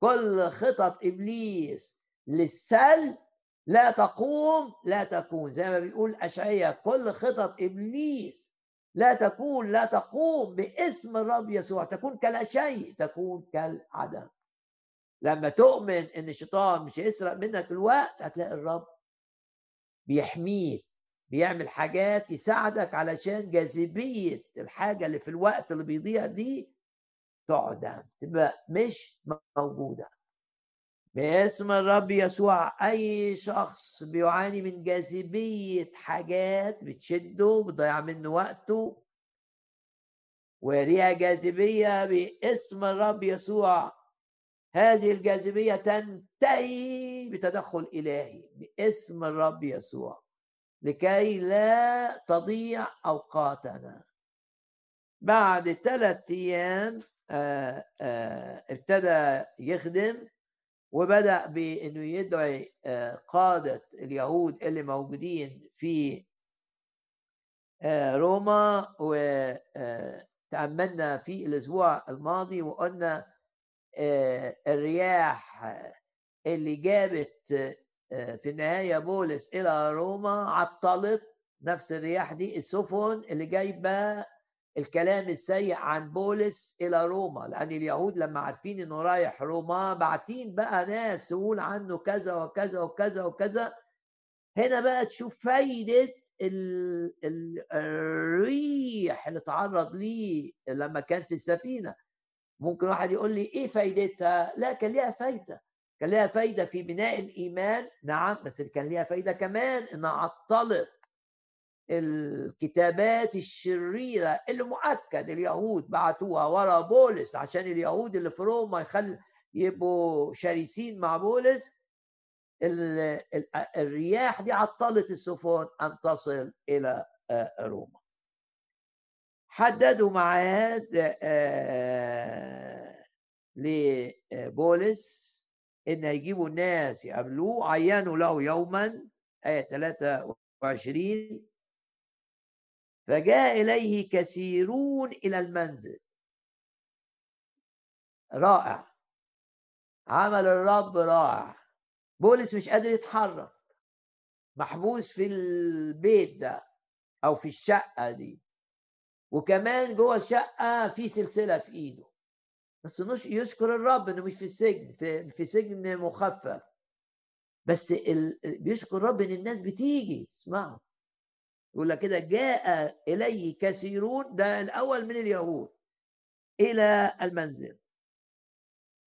كل خطط إبليس للسل لا تقوم لا تكون. زي ما بيقول اشعياء كل خطط إبليس لا تكون لا تقوم باسم الرب يسوع تكون كلا شيء تكون كالعدم. لما تؤمن إن الشيطان مش هيسرق منك الوقت هتلاقي الرب بيحميك بيعمل حاجات يساعدك علشان جاذبية الحاجة اللي في الوقت اللي بيضيع دي تعدم تبقى مش موجودة. باسم الرب يسوع أي شخص بيعاني من جاذبية حاجات بتشده بتضيع منه وقته وليها جاذبية باسم الرب يسوع هذه الجاذبية تنتهي بتدخل إلهي باسم الرب يسوع لكي لا تضيع أوقاتنا. بعد ثلاثة أيام آه، آه، ابتدى يخدم. وبدأ بأنه يدعي آه، قادة اليهود اللي موجودين في روما وتأملنا في الأسبوع الماضي وقلنا الرياح اللي جابت في النهاية بولس إلى روما عطلت نفس الرياح دي السفن اللي جايبة الكلام السيء عن بولس إلى روما لأن اليهود لما عارفين إنه رايح روما باعتين بقى ناس تقول عنه كذا وكذا وكذا وكذا. هنا بقى تشوف فايدة الريح اللي تعرض ليه لما كان في السفينة. ممكن واحد يقول لي إيه فايدتها؟ لا كان ليها فايدة. كان ليها فايدة في بناء الإيمان. نعم بس كان ليها فايدة كمان إنها عطلت الكتابات الشريرة اللي مؤكد اليهود بعتوها ورا بولس عشان اليهود اللي في روما يخل يبقوا شرسين مع بولس الرياح دي عطلت السفن أن تصل إلى آه، روما. حددوا معاد آه، لبولس إن هيجيبوا الناس يقابلوه عينوا له يوما آية 23 فجاء إليه كثيرون إلى المنزل. رائع. عمل الرب رائع. بولس مش قادر يتحرك. محبوس في البيت ده أو في الشقة دي. وكمان جوه الشقة في سلسلة في إيده. بس يشكر الرب إنه مش في السجن في, في سجن مخفف. بس ال... بيشكر الرب إن الناس بتيجي اسمعوا. يقول لك كده جاء إليه كثيرون ده الأول من اليهود إلى المنزل.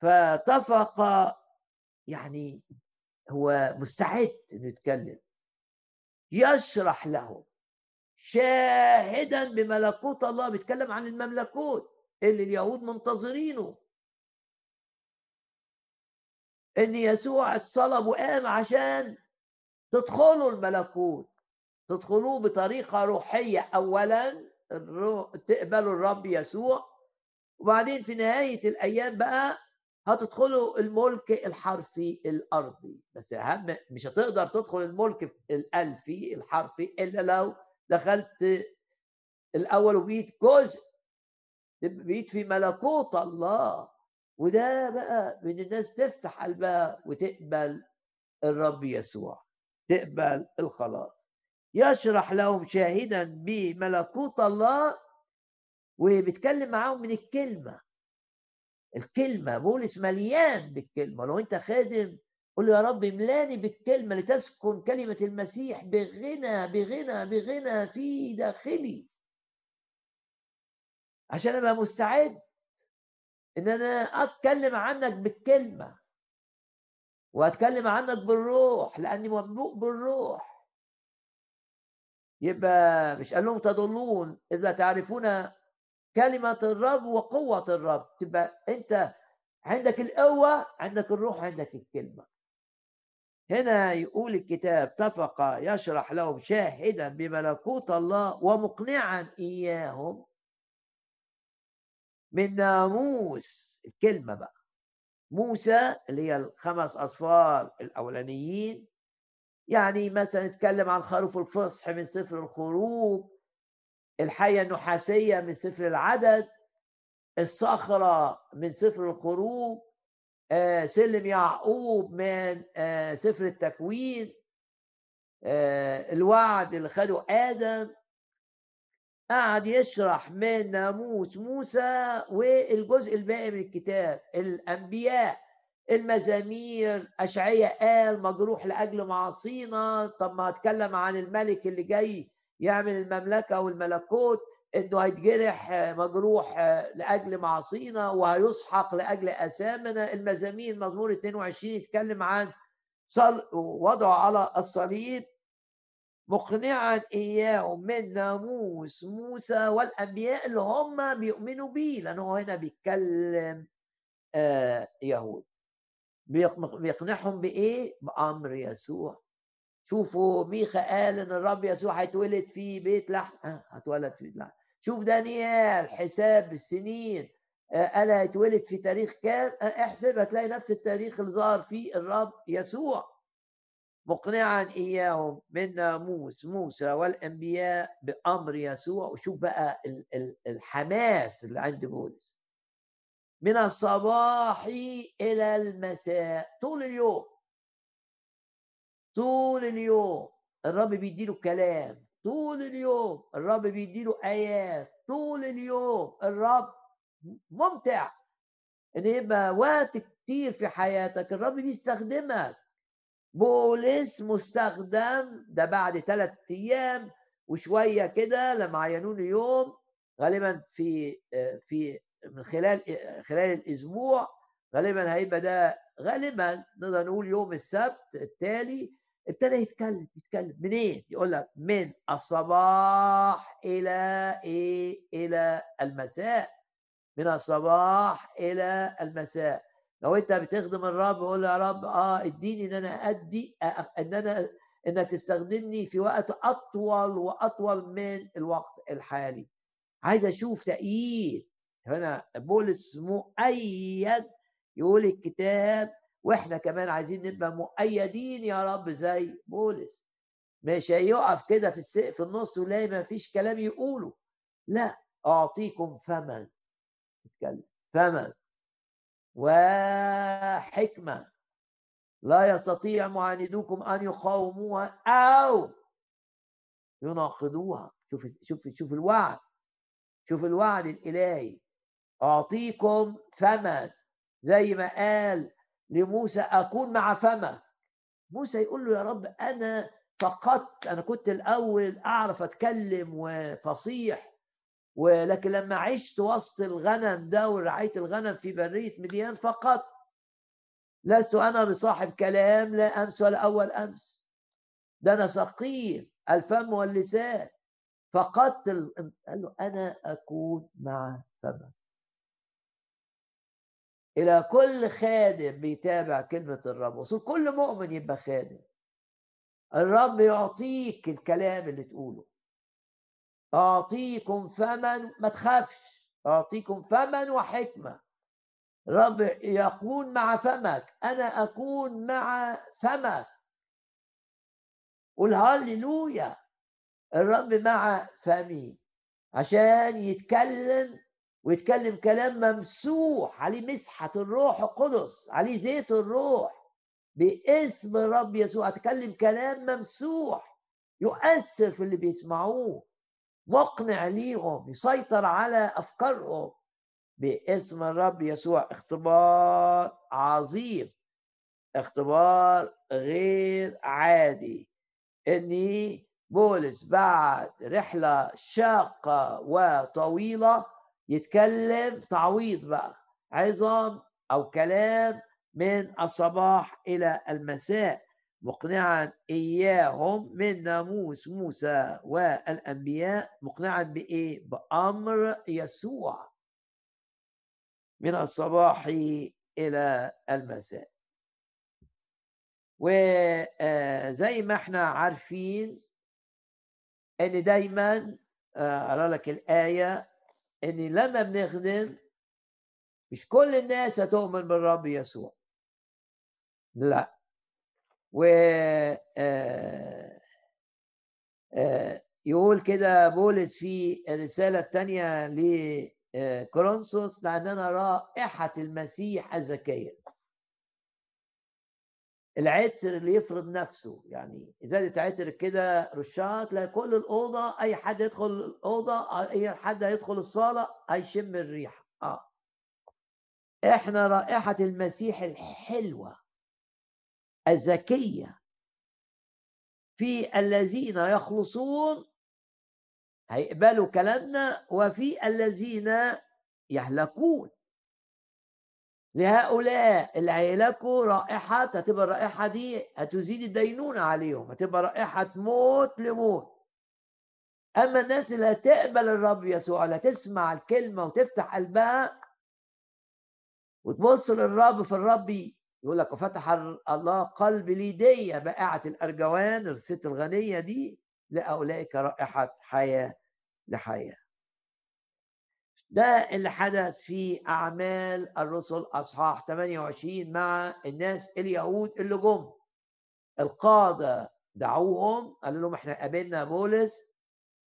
فاتفق يعني هو مستعد إنه يتكلم. يشرح لهم شاهدا بملكوت الله بيتكلم عن المملكوت اللي اليهود منتظرينه. إن يسوع اتصلب وقام عشان تدخلوا الملكوت. تدخلوه بطريقة روحية أولا تقبلوا الرب يسوع. وبعدين في نهاية الأيام بقى هتدخلوا الملك الحرفي الأرضي. بس أهم مش هتقدر تدخل الملك الألفي الحرفي إلا لو دخلت الأول وبقيت جزء بقيت في ملكوت الله. وده بقى من الناس تفتح قلبها وتقبل الرب يسوع تقبل الخلاص. يشرح لهم شاهدا بملكوت الله وبيتكلم معاهم من الكلمة. الكلمة بولس مليان بالكلمة. لو أنت خادم قول له يا رب املاني بالكلمة لتسكن كلمة المسيح بغنى بغنى بغنى في داخلي. عشان أبقى مستعد إن أنا أتكلم عنك بالكلمة وأتكلم عنك بالروح لأني مملوء بالروح. يبقى مش قال لهم تضلون. إذا تعرفون كلمة الرب وقوة الرب. تبقى أنت عندك القوة عندك الروح عندك الكلمة. هنا يقول الكتاب اتفق يشرح لهم شاهدا بملكوت الله ومقنعا إياهم من ناموس. الكلمة بقى. موسى اللي هي الخمس اصفار الأولانيين يعني مثلا نتكلم عن خروف الفصح من سفر الخروج الحية النحاسية من سفر العدد الصخرة من سفر الخروج آه سلم يعقوب من آه سفر التكوين آه الوعد اللي خده آدم. قعد يشرح من ناموس موسى والجزء الباقي من الكتاب الأنبياء. المزامير أشعية قال مجروح لأجل معاصينا طب ما أتكلم عن الملك اللي جاي يعمل المملكة والملكوت إنه هيتجرح مجروح لأجل معاصينا وهيسحق لأجل اثامنا المزامير مزمور 22 يتكلم عن وضعه على الصليب. مقنعا اياهم من ناموس موسى والأنبياء اللي هم بيؤمنوا بيه لأنه هنا بيتكلم آه يهود. بيقنعهم بإيه؟ بأمر يسوع. شوفوا ميخا قال إن الرب يسوع هيتولد في بيت لحم آه هتولد في بيت لحم شوف دانيال حساب السنين. آه قال هيتولد في تاريخ كام؟ آه احسب هتلاقي نفس التاريخ اللي ظهر فيه الرب يسوع. مقنعا إياهم من ناموس موسى والأنبياء بأمر يسوع. وشوف بقى الحماس اللي عند بولس. من الصباح إلى المساء. طول اليوم. طول اليوم. الرب بيديله كلام. طول اليوم. الرب بيديله آيات. طول اليوم. الرب ممتع. إن يبقى وقت كتير في حياتك. الرب بيستخدمك. بولس مستخدم ده بعد ثلاث أيام وشوية كده لما عينوني يوم غالبا في في من خلال خلال الأسبوع غالبا هيبقى ده غالبا نقدر نقول يوم السبت التالي ابتدى يتكلم يتكلم منين؟ إيه؟ يقول لك من الصباح إلى إيه؟ إلى المساء من الصباح إلى المساء لو أنت بتخدم الرب قول يا رب آه إديني إن أنا أدي إن أنا انك تستخدمني في وقت أطول وأطول من الوقت الحالي عايز أشوف تأييد هنا بولس مؤيد يقول الكتاب. وإحنا كمان عايزين نبقى مؤيدين يا رب زي بولس. مش هيقف كده في السقف في النص ولاقي ما فيش كلام يقوله. لا أعطيكم فما اتكلم. فما وحكمة. لا يستطيع معاندوكم أن يقاوموها أو يناقضوها. شوف شوف شوف الوعد. شوف الوعد الإلهي. أعطيكم فما زي ما قال لموسى أكون مع فمك موسى يقول له يا رب أنا فقدت أنا كنت الأول أعرف أتكلم وفصيح ولكن لما عشت وسط الغنم ده ورعاية الغنم في برية مديان فقط لست أنا بصاحب كلام لا أمس ولا أول أمس. ده أنا ثقيل الفم واللسان. فقدت ال... قال له أنا أكون مع فمك إلى كل خادم بيتابع كلمة الرب. وصول كل مؤمن يبقى خادم. الرب يعطيك الكلام اللي تقوله. أعطيكم فما ما تخافش. أعطيكم فما وحكمة. رب يكون مع فمك. أنا أكون مع فمك. قول هللويا. الرب مع فمي. عشان يتكلم ويتكلم كلام ممسوح عليه مسحة الروح القدس عليه زيت الروح باسم الرب يسوع. تكلم كلام ممسوح يؤثر في اللي بيسمعوه مقنع ليهم يسيطر على أفكارهم. باسم الرب يسوع اختبار عظيم اختبار غير عادي. إني بولس بعد رحلة شاقة وطويلة يتكلم تعويض بقى عظام أو كلام من الصباح إلى المساء مقنعا إياهم من ناموس موسى والأنبياء مقنعا بإيه؟ بأمر يسوع من الصباح إلى المساء وزي ما إحنا عارفين إن دايما اقرا لك الآية ان لما بنخدم مش كل الناس هتؤمن بالرب يسوع. لا. و آه، آه، يقول كده بولس في الرسالة الثانية لكورنثوس لأننا رائحة المسيح الزكية العطر اللي يفرض نفسه يعني إزازة عطر كده رشات لا كل الأوضة أي حد يدخل الأوضة أي حد هيدخل الصالة هيشم الريحة. آه. إحنا رائحة المسيح الحلوة الذكية في الذين يخلصون هيقبلوا كلامنا وفي الذين يهلكون. لهؤلاء اللي هيهلكوا رائحة هتبقى الرائحة دي هتزيد الدينونة عليهم هتبقى رائحة موت لموت. أما الناس اللي هتقبل الرب يسوع اللي هتسمع الكلمة وتفتح قلبها وتبص للرب في الرب يقول لك وفتح الله قلب ليدية بائعة الأرجوان الست الغنية دي لأولئك رائحة حياة لحياة. ده اللي حدث في أعمال الرسل أصحاح 28 مع الناس اليهود اللي جم. القادة دعوهم قالوا لهم إحنا قابلنا بولس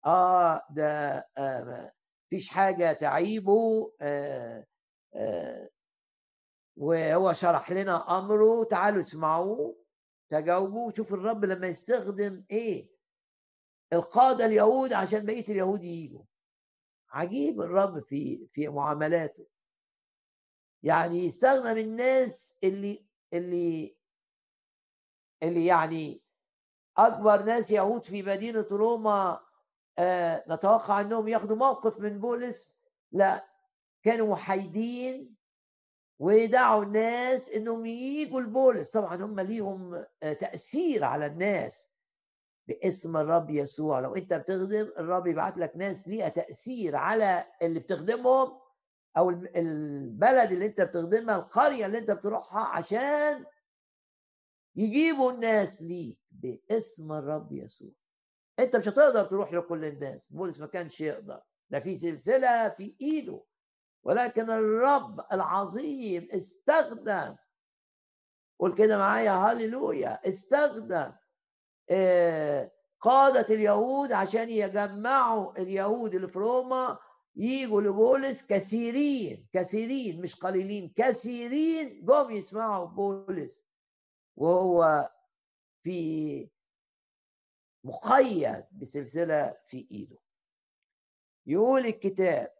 آه ده آه فيش حاجة تعيبه. آه آه وهو شرح لنا أمره. تعالوا اسمعوه تجاوبوا شوف الرب لما يستخدم إيه؟ القادة اليهود عشان بقية اليهود يجوا. عجيب الرب في في معاملاته. يعني يستخدم الناس اللي اللي اللي يعني أكبر ناس يهود في مدينة روما آه نتوقع إنهم ياخدوا موقف من بولس. لا كانوا محايدين ويدعوا الناس إنهم ييجوا لبولس. طبعا هم ليهم آه، تأثير على الناس. باسم الرب يسوع. لو انت بتخدم الرب يبعت لك ناس ليها تأثير على اللي بتخدمهم أو البلد اللي انت بتخدمها القرية اللي انت بتروحها عشان يجيبوا الناس ليك باسم الرب يسوع. انت مش هتقدر تروح لكل الناس. بولس ما كانش يقدر. ده في سلسلة في إيده. ولكن الرب العظيم استخدم. قول كده معايا هللويا استخدم. قادة اليهود عشان يجمعوا اليهود اللي في روما يجوا لبولس كثيرين كثيرين مش قليلين كثيرين جم يسمعوا بولس وهو في مقيد بسلسلة في إيده. يقول الكتاب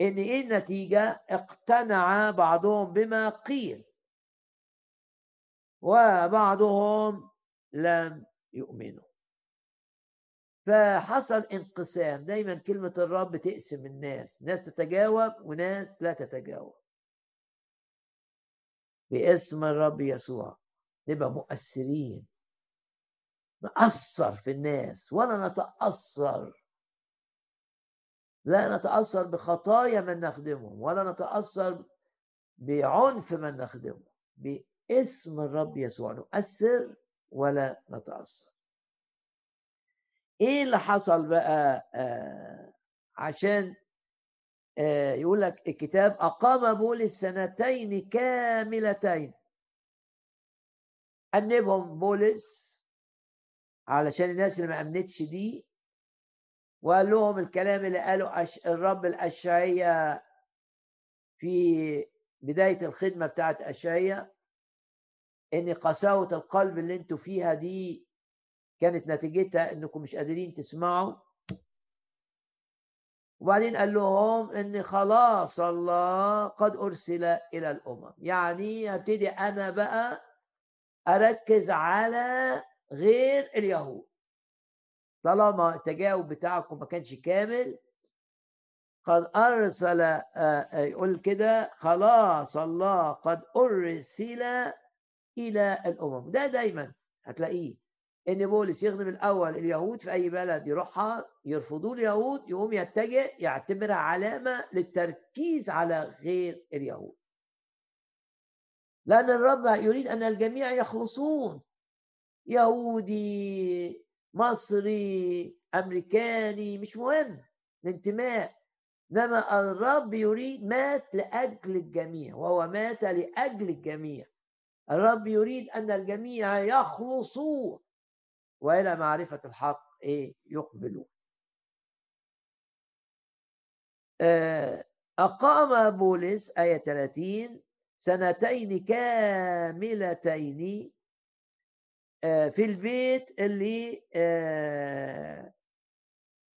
إن إيه النتيجة؟ اقتنع بعضهم بما قيل وبعضهم لم يؤمنوا. فحصل انقسام. دايما كلمة الرب تقسم الناس. ناس تتجاوب وناس لا تتجاوب. باسم الرب يسوع نبقى مؤثرين. نأثر في الناس. ولا نتأثر. لا نتأثر بخطايا من نخدمهم. ولا نتأثر بعنف من نخدمه باسم الرب يسوع نؤثر. ولا نتأثر. إيه اللي حصل بقى؟ آه عشان آه يقول لك الكتاب أقام بولس سنتين كاملتين. أنبهم بولس علشان الناس اللي ما أمنتش دي وقال لهم الكلام اللي قاله الرب الأشعية في بداية الخدمة بتاعت أشعية. إن قساوة القلب اللي أنتوا فيها دي كانت نتيجتها إنكم مش قادرين تسمعوا. وبعدين قال لهم إن خلاص الله قد أرسل إلى الأمم. يعني هبتدي أنا بقى أركز على غير اليهود. طالما التجاوب بتاعكم ما كانش كامل قد أرسل آه، آه، يقول كده خلاص الله قد أرسل إلى الأمم. ده دايما. هتلاقيه إن بولس يخدم الأول اليهود في أي بلد يروحها يرفضوا اليهود يقوم يتجه يعتبرها علامة للتركيز على غير اليهود. لأن الرب يريد أن الجميع يخلصون. يهودي مصري أمريكاني مش مهم. الانتماء. إنما الرب يريد مات لأجل الجميع وهو مات لأجل الجميع. الرب يريد أن الجميع يخلصوا وإلى معرفة الحق إيه؟ يقبلون آه، أقام بولس آية 30 سنتين كاملتين آه، في البيت اللي آه،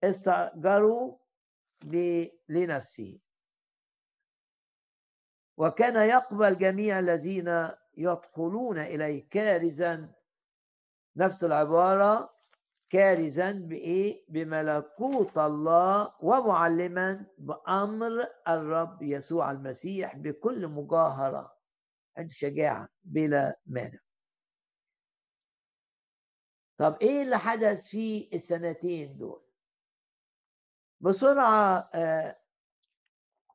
استأجروا لنفسه. وكان يقبل جميع الذين يدخلون إليه كارزا. نفس العبارة كارزا بإيه؟ بملكوت الله ومعلما بأمر الرب يسوع المسيح بكل مجاهرة عنده شجاعة بلا مانع. طب إيه اللي حدث في السنتين دول؟ بسرعة آه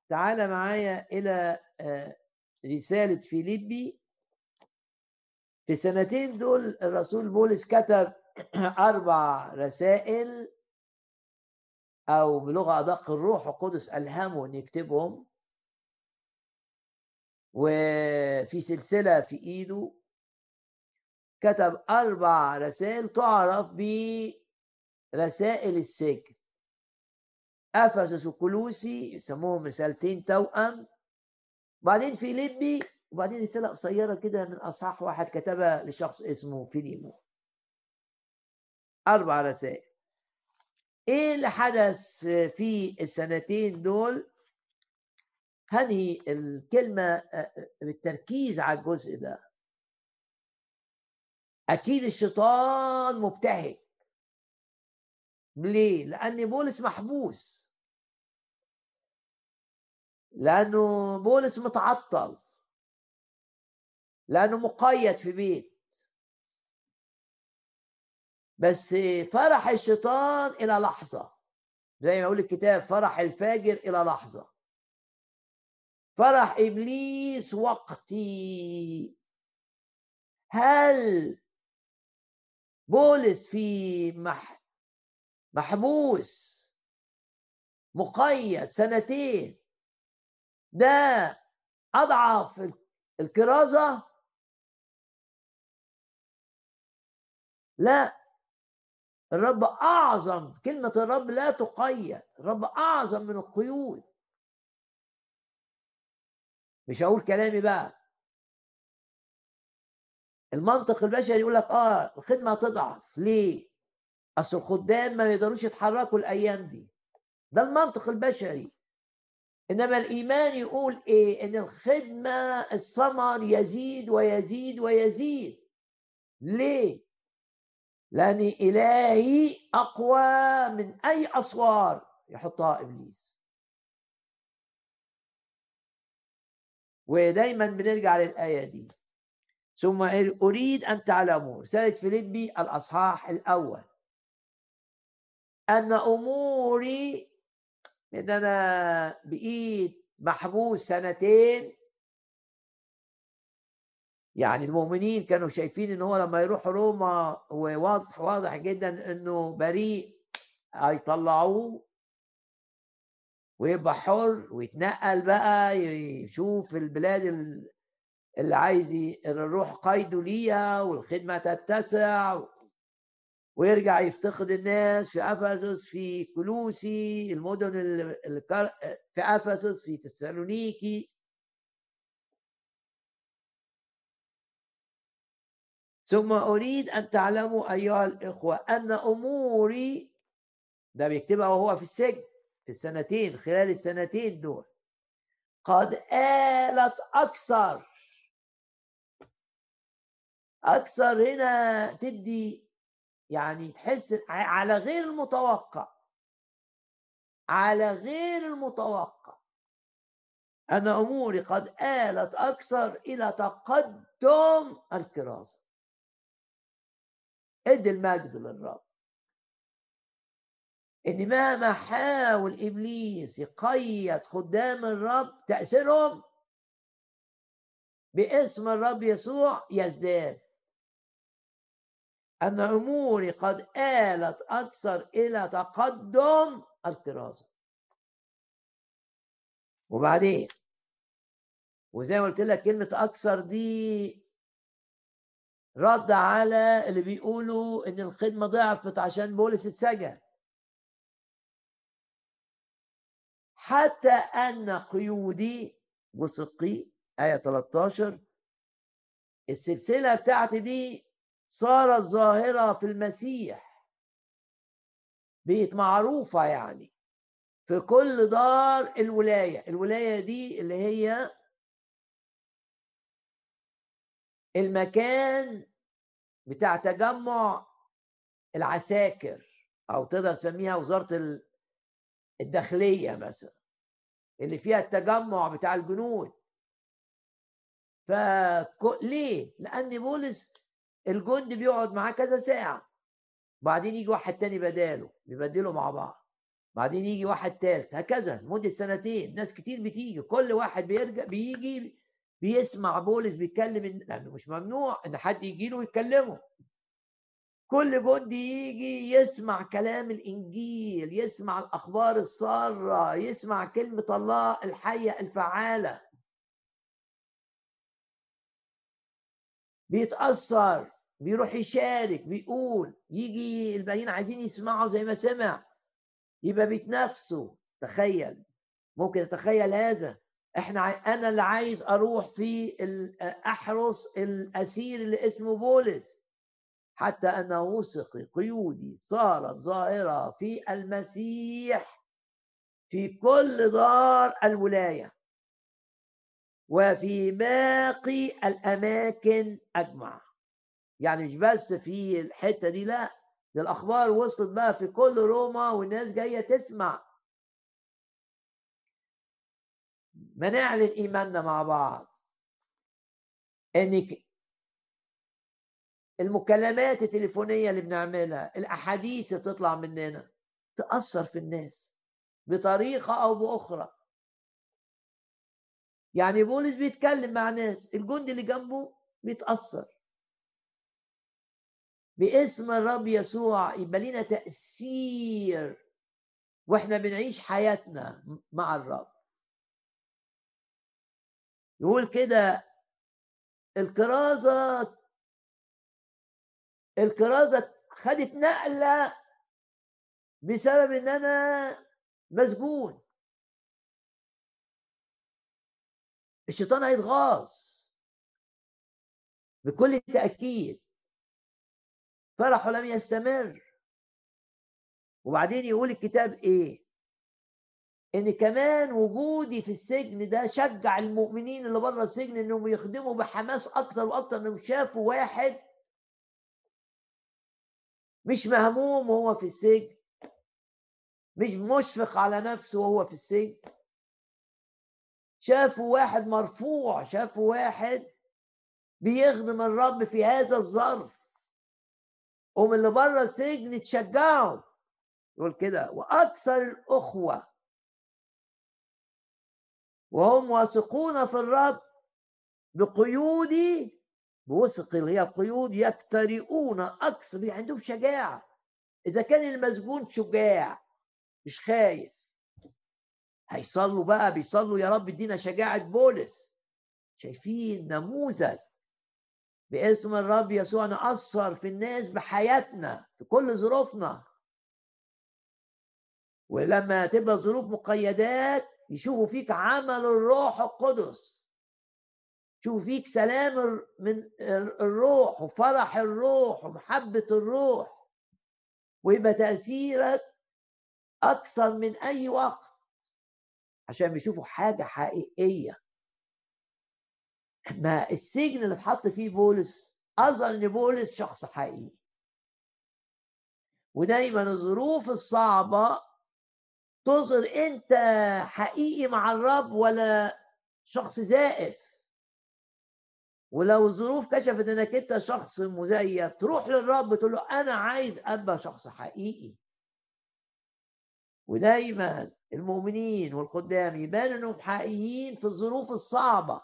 تعال معايا إلى آه رسالة فيليبي. في السنتين دول الرسول بولس كتب أربع رسائل أو بلغة أدق الروح القدس ألهمه أن يكتبهم. وفي سلسلة في إيده كتب أربع رسائل تعرف برسائل السجن. أفسس وكلوسي يسموهم رسالتين توأم. وبعدين فيليبي وبعدين رسالة قصيرة كده من أصحاح واحد كتبها لشخص اسمه فيليمو. أربع رسائل. إيه اللي حدث في السنتين دول؟ هنهي الكلمة بالتركيز على الجزء ده. أكيد الشيطان مبتهج. ليه؟ لأن بولس محبوس. لأنه بولس متعطل. لأنه مقيد في بيت. بس فرح الشيطان إلى لحظة. زي ما يقول الكتاب فرح الفاجر إلى لحظة. فرح إبليس وقتي. هل بولس في مح محبوس مقيد سنتين ده أضعف الكرازة؟ لا الرب أعظم كلمة الرب لا تقيد الرب أعظم من القيود مش هقول كلامي بقى المنطق البشري يقول لك آه الخدمة هتضعف ليه؟ أصل الخدام ما يقدروش يتحركوا الأيام دي ده المنطق البشري إنما الإيمان يقول إيه؟ إن الخدمة الثمر يزيد ويزيد ويزيد ليه؟ لأن إلهي أقوى من أي أسوار. يحطها إبليس. ودايما بنرجع للآية دي. ثم أريد أن تعلموا رسالة فيليبي الأصحاح الأول. أن أموري إن أنا بقيت محبوس سنتين يعني المؤمنين كانوا شايفين إن هو لما يروح روما وواضح واضح جدا إنه بريء هيطلعوه ويبقى حر ويتنقل بقى يشوف البلاد اللي عايز الروح قيده ليها والخدمة تتسع ويرجع يفتقد الناس في أفسس في كلوسي المدن في أفسس في تسالونيكي. ثم أريد أن تعلموا أيها الإخوة أن أموري ده بيكتبها وهو في السجن في السنتين خلال السنتين دول. قد آلت أكثر. أكثر هنا تدي يعني تحس على غير المتوقع. على غير المتوقع. أن أموري قد آلت أكثر إلى تقدم الكراسة ادي المجد للرب ان مهما حاول إبليس يقيد خدام الرب تأثيرهم باسم الرب يسوع يزداد. أن أموري قد آلت أكثر إلى تقدم الكراسه وبعدين وزي ما قلت لك كلمة أكثر دي رد على اللي بيقولوا إن الخدمة ضعفت عشان بولس اتسجن. حتى أن قيودي وثقي آية 13 السلسلة بتاعتي دي صارت ظاهرة في المسيح. بقت معروفة يعني في كل دار الولاية. الولاية دي اللي هي المكان بتاع تجمع العساكر أو تقدر تسميها وزارة الداخلية مثلا اللي فيها التجمع بتاع الجنود فليه؟ لأن بولس الجند بيقعد معاه كذا ساعة وبعدين يجي واحد تاني بداله بيبدلوا مع بعض بعدين يجي واحد تالت هكذا لمدة سنتين ناس كتير بتيجي كل واحد بيرجع بيجي بيسمع بولس بيتكلم لأنه مش ممنوع إن حد يجي له ويتكلمه كل جندي يجي يسمع كلام الإنجيل يسمع الأخبار السارة يسمع كلمة الله الحية الفعالة. بيتأثر بيروح يشارك بيقول يجي الباقيين عايزين يسمعوا زي ما سمع. يبقى بيتنافسوا. تخيل. ممكن تتخيل هذا. إحنا أنا اللي عايز أروح في أحرس الأسير اللي اسمه بولس. حتى ان وثق قيودي صارت ظاهره في المسيح في كل دار الولاية. وفي باقي الأماكن أجمع. يعني مش بس في الحتة دي لا. الأخبار وصلت بقى في كل روما والناس جاية تسمع. ما نعلن إيماننا مع بعض. ان المكالمات التليفونية اللي بنعملها الأحاديث اللي بتطلع مننا تأثر في الناس بطريقة أو بأخرى. يعني بولس بيتكلم مع ناس الجندي اللي جنبه بيتأثر. باسم الرب يسوع يبقى لنا تأثير وإحنا بنعيش حياتنا مع الرب. يقول كده الكرازة الكرازة خدت نقلة بسبب إن أنا مسجون. الشيطان هيتغاظ بكل تأكيد. فرحه لم يستمر. وبعدين يقول الكتاب إيه؟ إن كمان وجودي في السجن ده شجع المؤمنين اللي بره السجن إنهم يخدموا بحماس أكتر وأكتر إنهم شافوا واحد مش مهموم وهو في السجن مش مشفق على نفسه وهو في السجن. شافوا واحد مرفوع شافوا واحد بيخدم الرب في هذا الظرف. ومن اللي بره السجن تشجعوا يقول كده وأكثر الأخوة وهم واثقون في الرب بقيودي بوثق اللي هي قيود يكترئون أكثر عندهم شجاعة. إذا كان المسجون شجاع مش خايف. هيصلوا بقى بيصلوا يا رب ادينا شجاعة بولس. شايفين نموذج باسم الرب يسوع نأثر في الناس بحياتنا في كل ظروفنا. ولما تبقى ظروف مقيدات يشوفوا فيك عمل الروح القدس. يشوفوا فيك سلام من الروح وفرح الروح ومحبة الروح. ويبقى تأثيرك أكثر من أي وقت. عشان بيشوفوا حاجة حقيقية. ما السجن اللي اتحط فيه بولس أظهر إن بولس شخص حقيقي. ودايما الظروف الصعبة تظهر انت حقيقي مع الرب ولا شخص زائف؟ ولو الظروف كشفت انك انت شخص مزيف تروح للرب تقول له أنا عايز أبقى شخص حقيقي. ودايما المؤمنين والخدام يبان إنهم حقيقيين في الظروف الصعبة.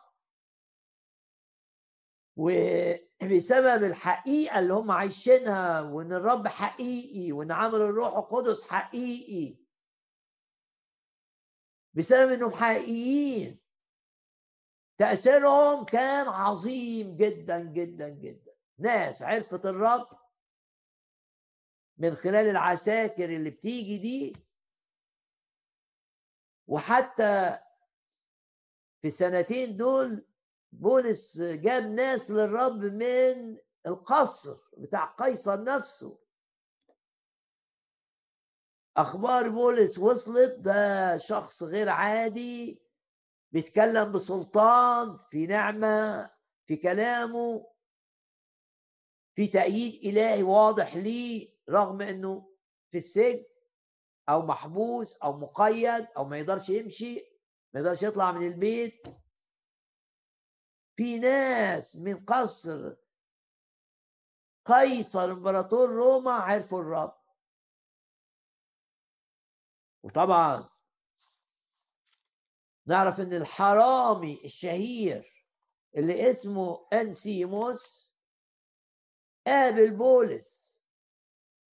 وبسبب الحقيقة اللي هم عايشينها وإن الرب حقيقي وإن عمل الروح القدس حقيقي بسبب انهم حقيقيين. تأثيرهم كان عظيم جدا جدا جدا. ناس عرفت الرب من خلال العساكر اللي بتيجي دي. وحتى في السنتين دول بولس جاب ناس للرب من القصر بتاع قيصر نفسه. أخبار بولس وصلت ده شخص غير عادي بيتكلم بسلطان في نعمة في كلامه في تأييد إلهي واضح ليه رغم إنه في السجن أو محبوس أو مقيد أو ما يقدرش يمشي ما يقدرش يطلع من البيت. في ناس من قصر قيصر إمبراطور روما عرفوا الرب. وطبعا نعرف إن الحرامي الشهير اللي اسمه انسيموس قابل بولس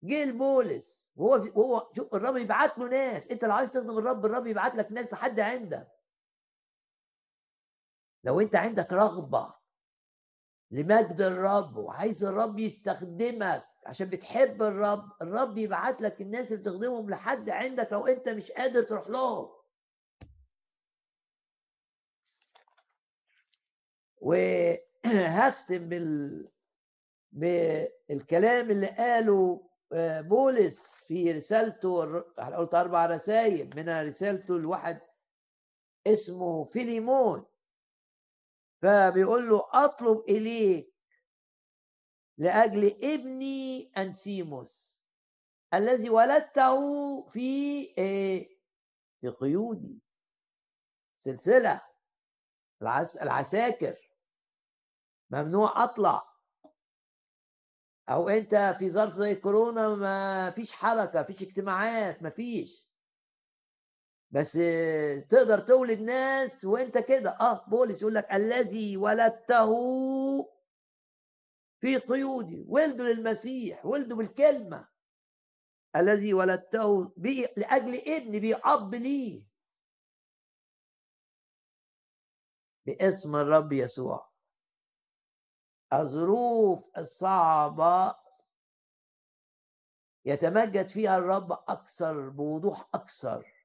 جه لبولس وهو هو شوف الرب يبعت له ناس. أنت لو عايز تخدم الرب الرب يبعت لك ناس لحد عندك. لو أنت عندك رغبة لمجد الرب وعايز الرب يستخدمك عشان بتحب الرب الرب يبعت لك الناس اللي تخدمهم لحد عندك لو انت مش قادر تروح لهم. وهختم بال بالكلام اللي قاله آه، بولس في رسالته قلت أربع رسائل منها رسالته لواحد اسمه فيليمون. فبيقول له أطلب إليك لأجل ابني أنسيموس الذي ولدته في إيه في قيودي سلسلة العس العساكر ممنوع أطلع. أو أنت في ظرف زي كورونا ما فيش حركة فيش اجتماعات ما فيش. بس تقدر تولد ناس وأنت كده. آه بولس يقول لك الذي ولدته في قيودي ولدوا للمسيح ولدوا بالكلمة. الذي ولدته بي لأجل ابني بأب لي. باسم الرب يسوع. الظروف الصعبة يتمجد فيها الرب أكثر بوضوح أكثر.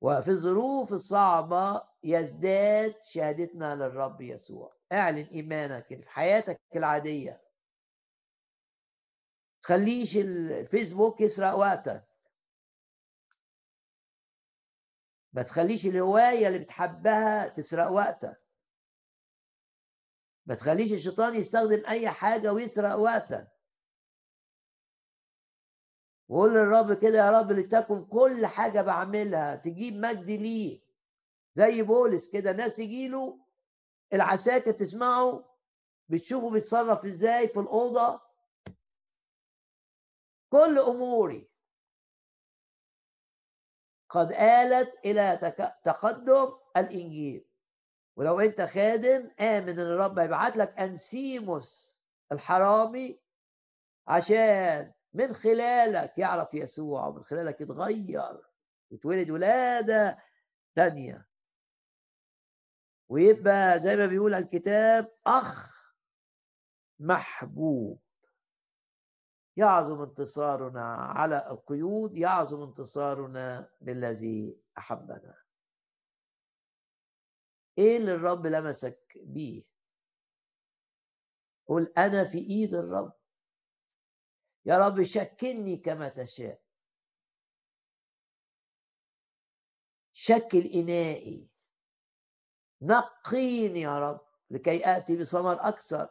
وفي الظروف الصعبة يزداد شهادتنا للرب يسوع. اعلن إيمانك في حياتك العادية. تخليش الفيسبوك يسرق وقتك. ما تخليش الهواية اللي بتحبها تسرق وقتك. ما تخليش الشيطان يستخدم أي حاجة ويسرق وقتك. وقول للرب كده يا رب لتكن كل حاجة بعملها تجيب مجد ليه. زي بولس كده ناس تجي له العساكر تسمعه بتشوفه بيتصرف إزاي في الأوضة. كل أموري. قد آلت إلى تقدم الإنجيل. ولو أنت خادم آمن إن الرب هيبعت لك أنسيموس الحرامي عشان من خلالك يعرف يسوع ومن خلالك يتغير يتولد ولادة تانية. ويبقى زي ما بيقول الكتاب أخ محبوب. يعظم انتصارنا على القيود يعظم انتصارنا بالذي أحبنا. إيه اللي الرب لمسك بيه؟ قل أنا في إيد الرب. يا رب شكلني كما تشاء. شكل إنائي نقيني يا رب لكي آتي بثمر أكثر.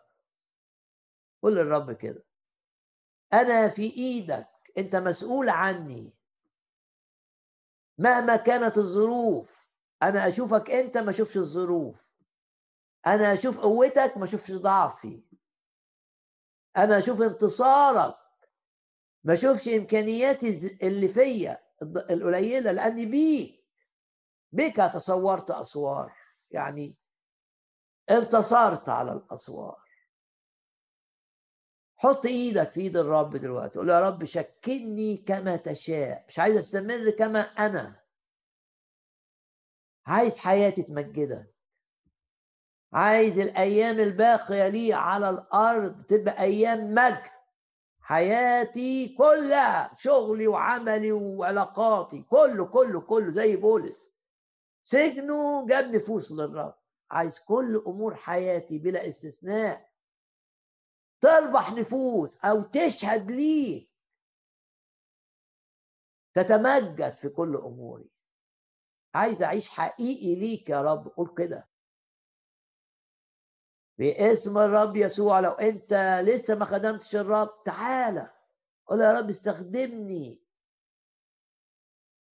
قل للرب كده. أنا في إيدك. أنت مسؤول عني. مهما كانت الظروف. أنا أشوفك أنت ما أشوفش الظروف. أنا أشوف قوتك ما أشوفش ضعفي. أنا أشوف انتصارك ما اشوفش إمكانياتي اللي فيا القليلة لأني بيك بك تصورت أسوار. يعني انتصرت على الأسوار. حط إيدك في إيد الرب دلوقتي. قول يا رب شكلني كما تشاء. مش عايز أستمر كما أنا. عايز حياتي تمجدك عايز الأيام الباقية لي على الأرض تبقى أيام مجد. حياتي كلها شغلي وعملي وعلاقاتي كله كله كله زي بولس. سجنه جاب نفوس للرب عايز كل أمور حياتي بلا استثناء. تربح نفوس أو تشهد ليه. تتمجد في كل أموري. عايز أعيش حقيقي ليك يا رب. قول كده. باسم الرب يسوع. لو انت لسه ما خدمتش الرب تعالى قول يا رب استخدمني.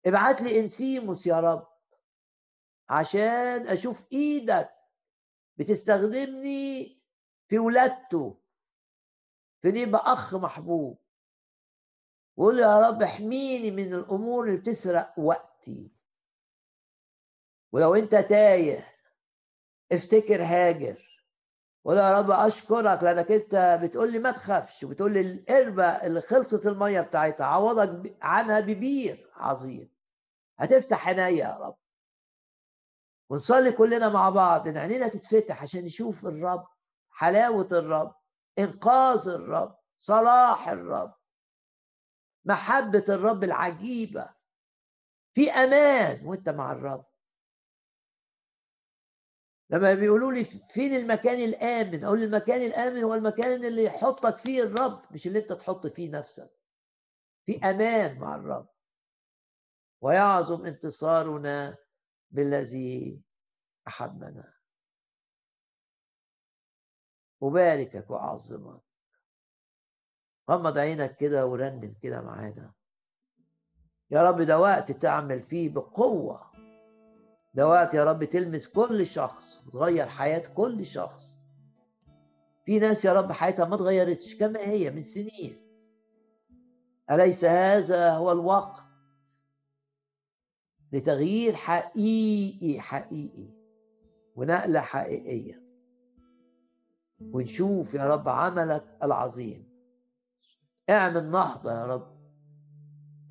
ابعت لي انسيموس يا رب عشان أشوف إيدك بتستخدمني في ولادته في نبقى أخ محبوب. وقول يا رب احميني من الأمور اللي بتسرق وقتي. ولو انت تايه افتكر هاجر. وقول يا رب أشكرك لأنك أنت بتقول لي ما تخافش وبتقول لي القربه اللي خلصت المية بتاعتها عوضك عنها ببير عظيم. هتفتح عينيا يا رب. ونصلي كلنا مع بعض إن عينينا تتفتح عشان نشوف الرب حلاوة الرب إنقاذ الرب صلاح الرب محبة الرب العجيبة. في أمان وأنت مع الرب. لما بيقولوا لي فين المكان الآمن؟ أقول المكان الآمن هو المكان اللي يحطك فيه الرب مش اللي أنت تحط فيه نفسك. في أمان مع الرب. ويعظم انتصارنا بالذي أحبنا. أباركك وأعظمك. غمض عينك كده ورنم كده معانا. يا رب ده وقت تعمل فيه بقوة. ده وقت يا رب تلمس كل شخص وتغير حياة كل شخص. في ناس يا رب حياتها ما اتغيرتش كما هي من سنين. أليس هذا هو الوقت؟ لتغيير حقيقي حقيقي ونقلة حقيقية. ونشوف يا رب عملك العظيم. اعمل نهضة يا رب.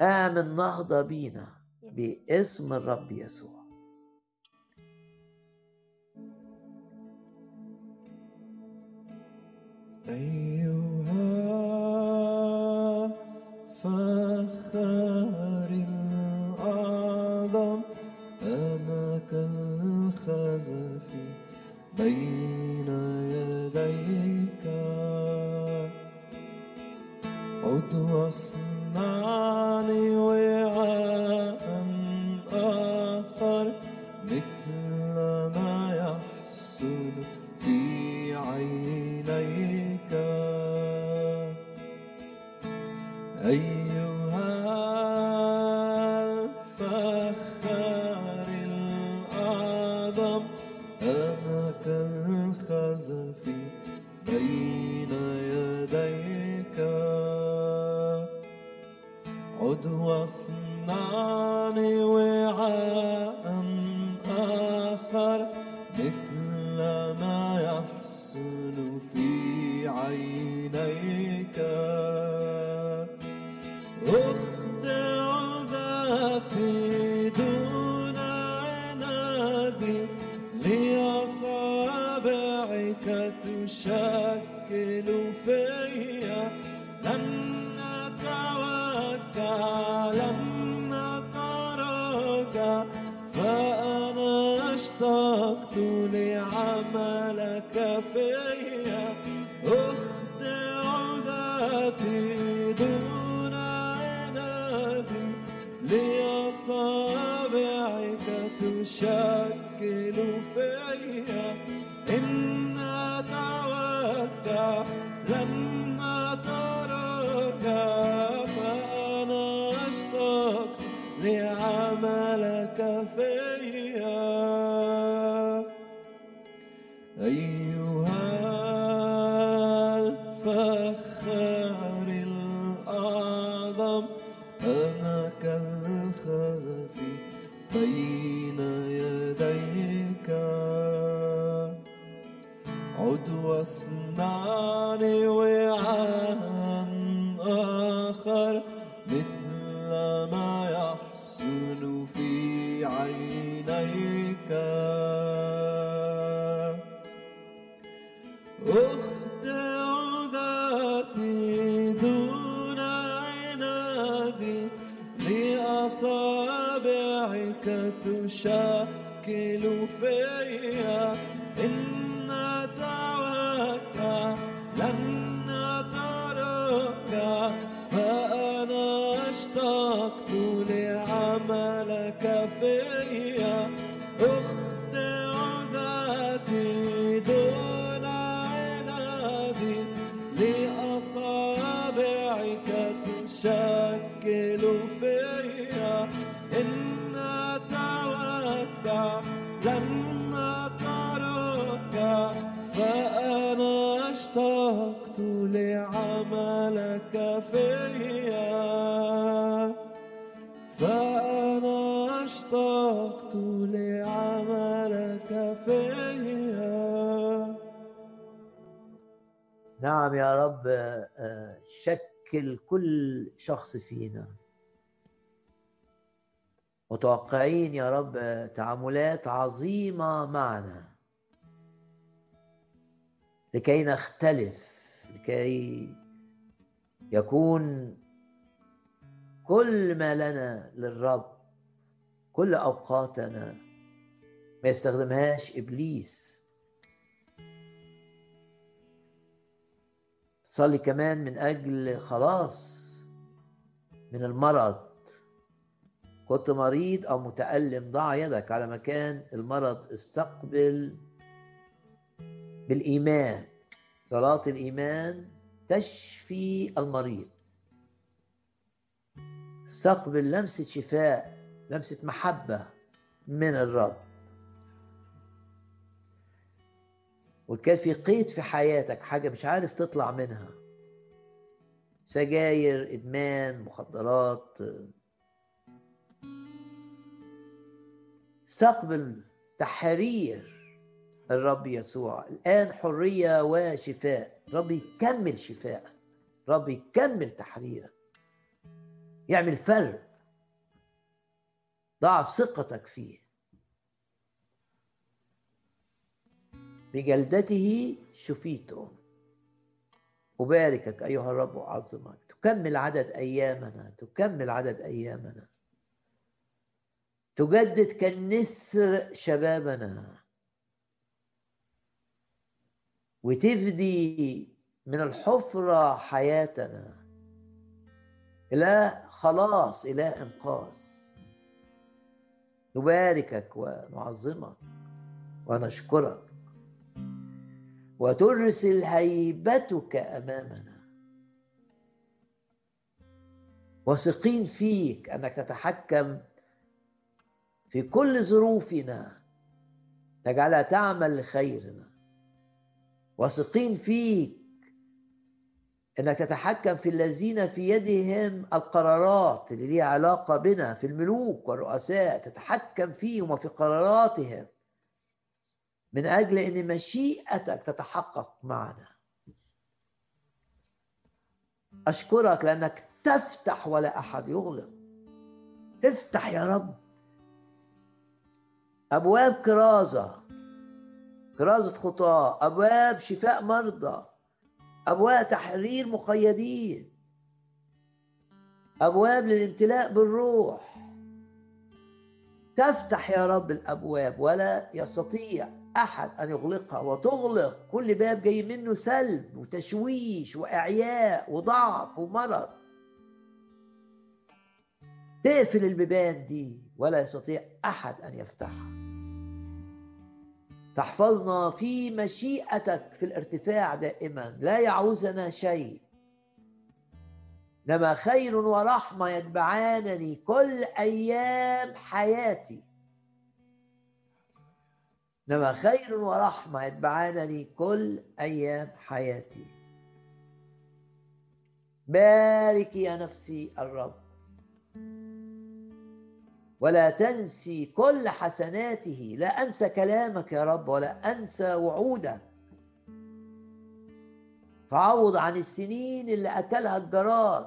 اعمل نهضة بينا باسم الرب يسوع. أيها فخار الأعظم أنا كالخزف بين يديك. عد واصنعني وعاء اشتقت لعملك فيا. أخدع نعم يا رب آه، شكل كل شخص فينا. متوقعين يا رب تعاملات عظيمة معنا. لكي نختلف لكي يكون كل ما لنا للرب كل أوقاتنا. ما يستخدمهاش إبليس. صلي كمان من أجل خلاص من المرض. كنت مريض أو متألم ضع يدك على مكان المرض استقبل بالإيمان. صلاة الإيمان تشفي المريض. استقبل لمسة شفاء لمسة محبة من الرب. وكان في قيد في حياتك حاجة مش عارف تطلع منها. سجاير إدمان مخدرات. استقبل تحرير الرب يسوع. الآن حرية وشفاء. رب يكمل شفاء. رب يكمل تحريرك. يعمل فرق. ضع ثقتك فيه. بجلدته شفيتم أباركك أيها الرب وأعظمك تكمل عدد أيامنا. تكمل عدد أيامنا. تجدد كالنسر شبابنا. وتفدي من الحفرة حياتنا. إلى خلاص إلى إنقاذ. نباركك ونعظمك. ونشكرك. وترسل هيبتك أمامنا. واثقين فيك أنك تتحكم في كل ظروفنا. تجعلها تعمل لخيرنا. واثقين فيك أنك تتحكم في الذين في يدهم القرارات اللي ليها علاقة بنا في الملوك والرؤساء. تتحكم فيهم وفي قراراتهم. من أجل أن مشيئتك تتحقق معنا. أشكرك لأنك تفتح ولا أحد يغلق. افتح يا رب. أبواب كرازة. كرازة خطاه أبواب شفاء مرضى. أبواب تحرير مقيدين. أبواب للامتلاء بالروح. تفتح يا رب الأبواب ولا يستطيع أحد أن يغلقها وتغلق. كل باب جاي منه سلب وتشويش وإعياء وضعف ومرض. تقفل البيبان دي ولا يستطيع أحد أن يفتحها. تحفظنا في مشيئتك في الارتفاع دائما. لا يعوزنا شيء. إنما خير ورحمة يتبعانني كل أيام حياتي. إنما خير ورحمة يتبعانني كل أيام حياتي. بارك يا نفسي الرب. ولا تنسي كل حسناته. لا أنسى كلامك يا رب ولا أنسى وعودك تعوض عن السنين اللي أكلها الجراد.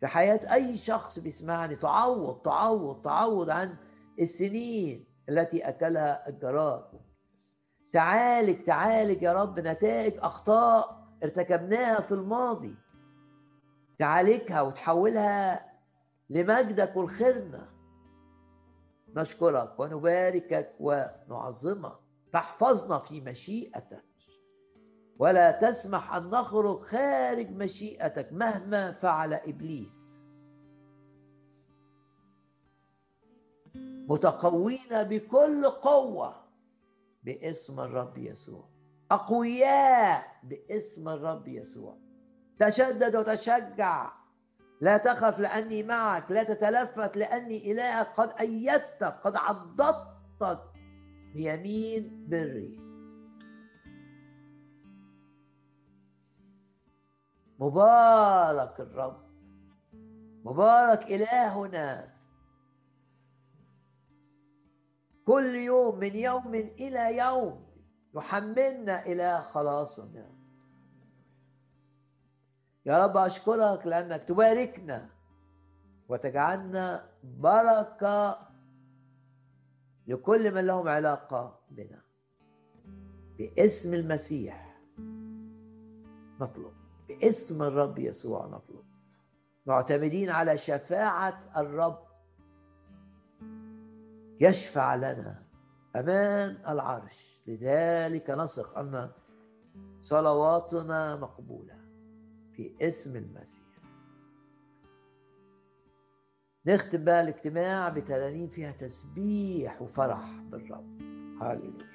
في حياة أي شخص بيسمعني تعوض تعوض تعوض عن السنين. التي أكلها الجراد. تعالج تعالج يا رب نتائج أخطاء ارتكبناها في الماضي. تعالجها وتحولها لمجدك والخيرنا نشكرك ونباركك ونعظمك. تحفظنا في مشيئتك. ولا تسمح أن نخرج خارج مشيئتك مهما فعل إبليس. متقوين بكل قوة باسم الرب يسوع. أقوياء باسم الرب يسوع. تشدد وتشجع. لا تخف لأني معك. لا تتلفت لأني إلهك قد أيدتك قد عضدتك بيمين بري. مبارك الرب. مبارك إلهنا. كل يوم من يوم إلى يوم يحملنا إلى خلاصنا. يا رب أشكرك لأنك تباركنا وتجعلنا بركة لكل من لهم علاقة بنا. باسم المسيح نطلب باسم الرب يسوع نطلب. معتمدين على شفاعة الرب يشفع لنا أمام العرش. لذلك نثق أن صلواتنا مقبولة في اسم المسيح. نختم بقى الاجتماع بترانيم فيها تسبيح وفرح بالرب. هاليلويا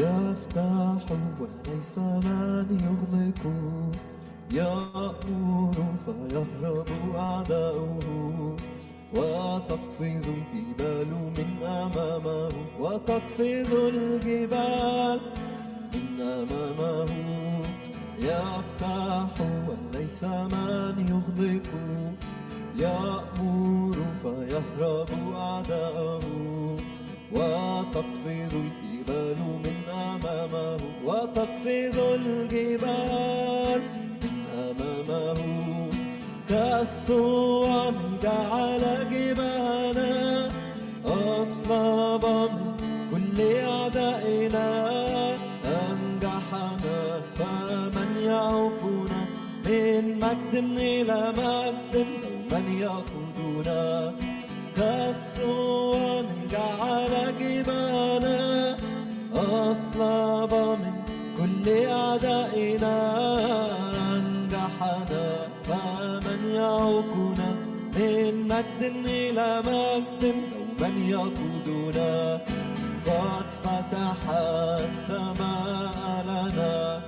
يفتح وليس من يغلق. يأمر فيهرب أعداؤه وتقفز الجبال من أمامه. وتقفز الجبال من أمامه. يفتح وليس من يغلق. يأمر فيهرب أعداؤه. وتقفز الجبال من أمامه وتقفز الجبال من أمامه. كالصور جعل جبانا أصلابا كل أعدائنا أنجحنا فمن يعوقنا من مجد إلى مجد من يقودنا. كالصور أصلب من كل أعدائنا أنجحنا. فمن يعوقنا من مجد إلى مجد من يقودنا قد فتح السماء لنا.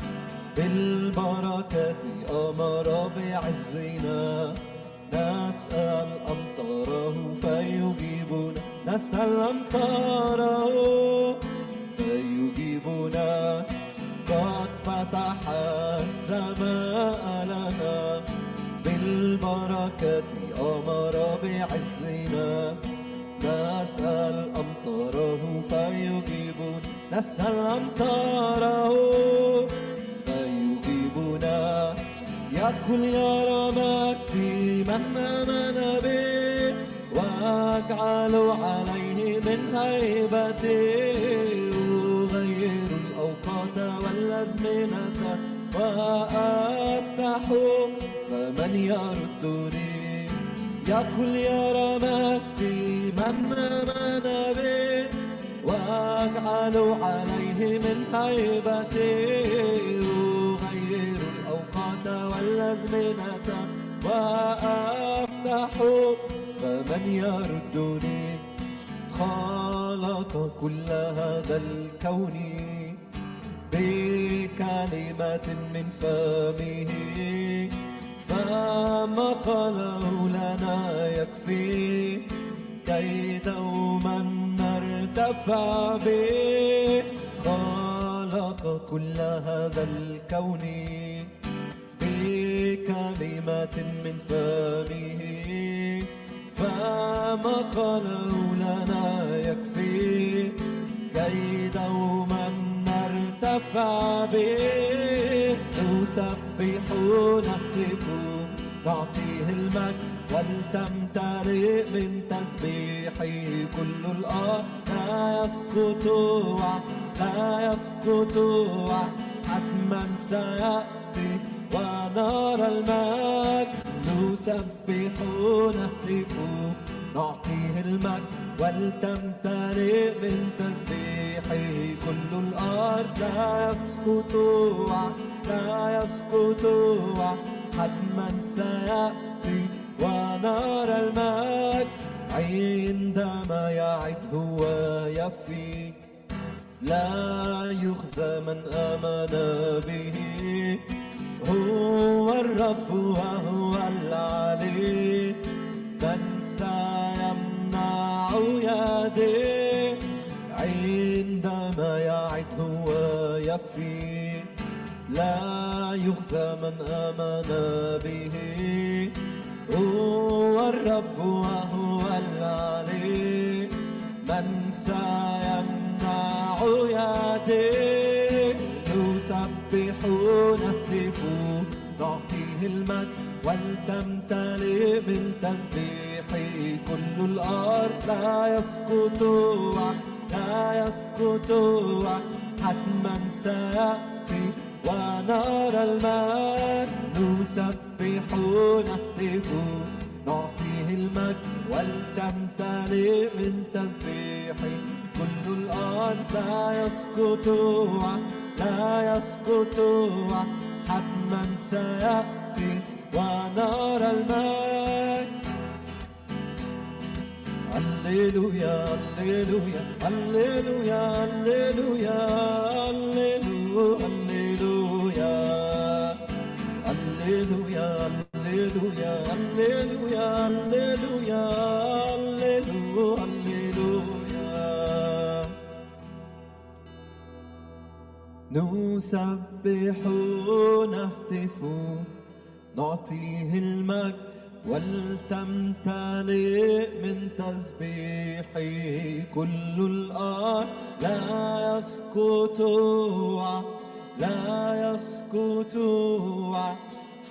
بالبركة أمر بعزنا. نسأل أمطاره فيجيبنا نسأل أمطاره. فيجيبنا قد فتح السماء لنا بالبركة أمر بعزنا. نسأل أمطاره فيجيبنا نسأل أمطاره فيجيبنا. يأكل يرى مجدي من آمن به واجعل عليه من هيبته. والأزمنة وأفتح فمن يردني؟ يأكل يرى مجدي من آمن به وأجعل عليه من هيبته أغير الأوقات والأزمنة وأفتح فمن يردني؟ خلق كل هذا الكون بكلمة من فمه فما قاله لنا يكفي كي دوما نرتفع به. خلق كل هذا الكون بكلمة من فمه فما قاله لنا يكفي كي دوما نرتفع به نسبح نهتف نعطيه المجد ولتمتلئ من تسبيحه. كل الأرض لا يسقط لا يسقط حتما سيأتي ونرى المجد. نسبح نهتف نعطيه المجد ولتمتلئ من تسبيحه كل الأرض لا يسقط لا يسقط حتما سيأتي ونرى المجد عندما يعد هو يفي لا يخزى من آمن به هو الرب وهو العلي. تنسى يديه عندما يعد هو يفي لا يخزى من آمن به. هو الرب وهو العلي. من سيمنع يديه نسبح نهتف نعطيه المجد ولتمتلئ من تسبيحه كل الأرض لا يسقط لا يسقط حتما سيأتي ونرى المجد. نسبح نهتف نعطيه المجد ولتمتلئ من تسبيحه. كل الأرض لا يسقط لا يسقط حتما سيأتي ونرى المجد. هللويا هللويا هللويا هللويا هللويا هللويا هللويا هللويا هللويا هللويا هللويا نسبح نهتف نعطيه المجد. ولتمتلئ من تسبيحه كل الأرض لا يسقط لا يسقط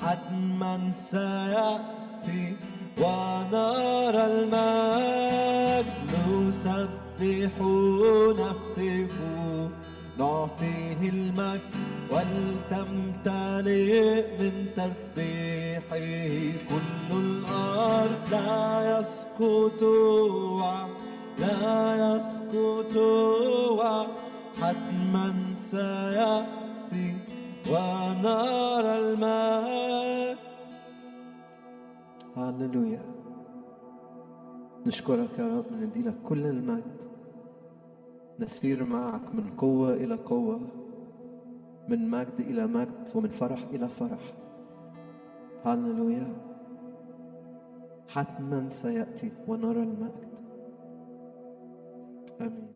حتما سيأتي ونرى المجد. نسبح نهتف نعطيه المجد ولتمتلئ من تسبيحه. كل الأرض لا يسقط لا يسقط حتما سيأتي ونرى المجد. هللويا. نشكرك يا رب ندي لك كل المجد. نسير معك من قوة إلى قوة من مجد إلى مجد ومن فرح إلى فرح. هللويا. حتما سيأتي ونرى المجد. آمين.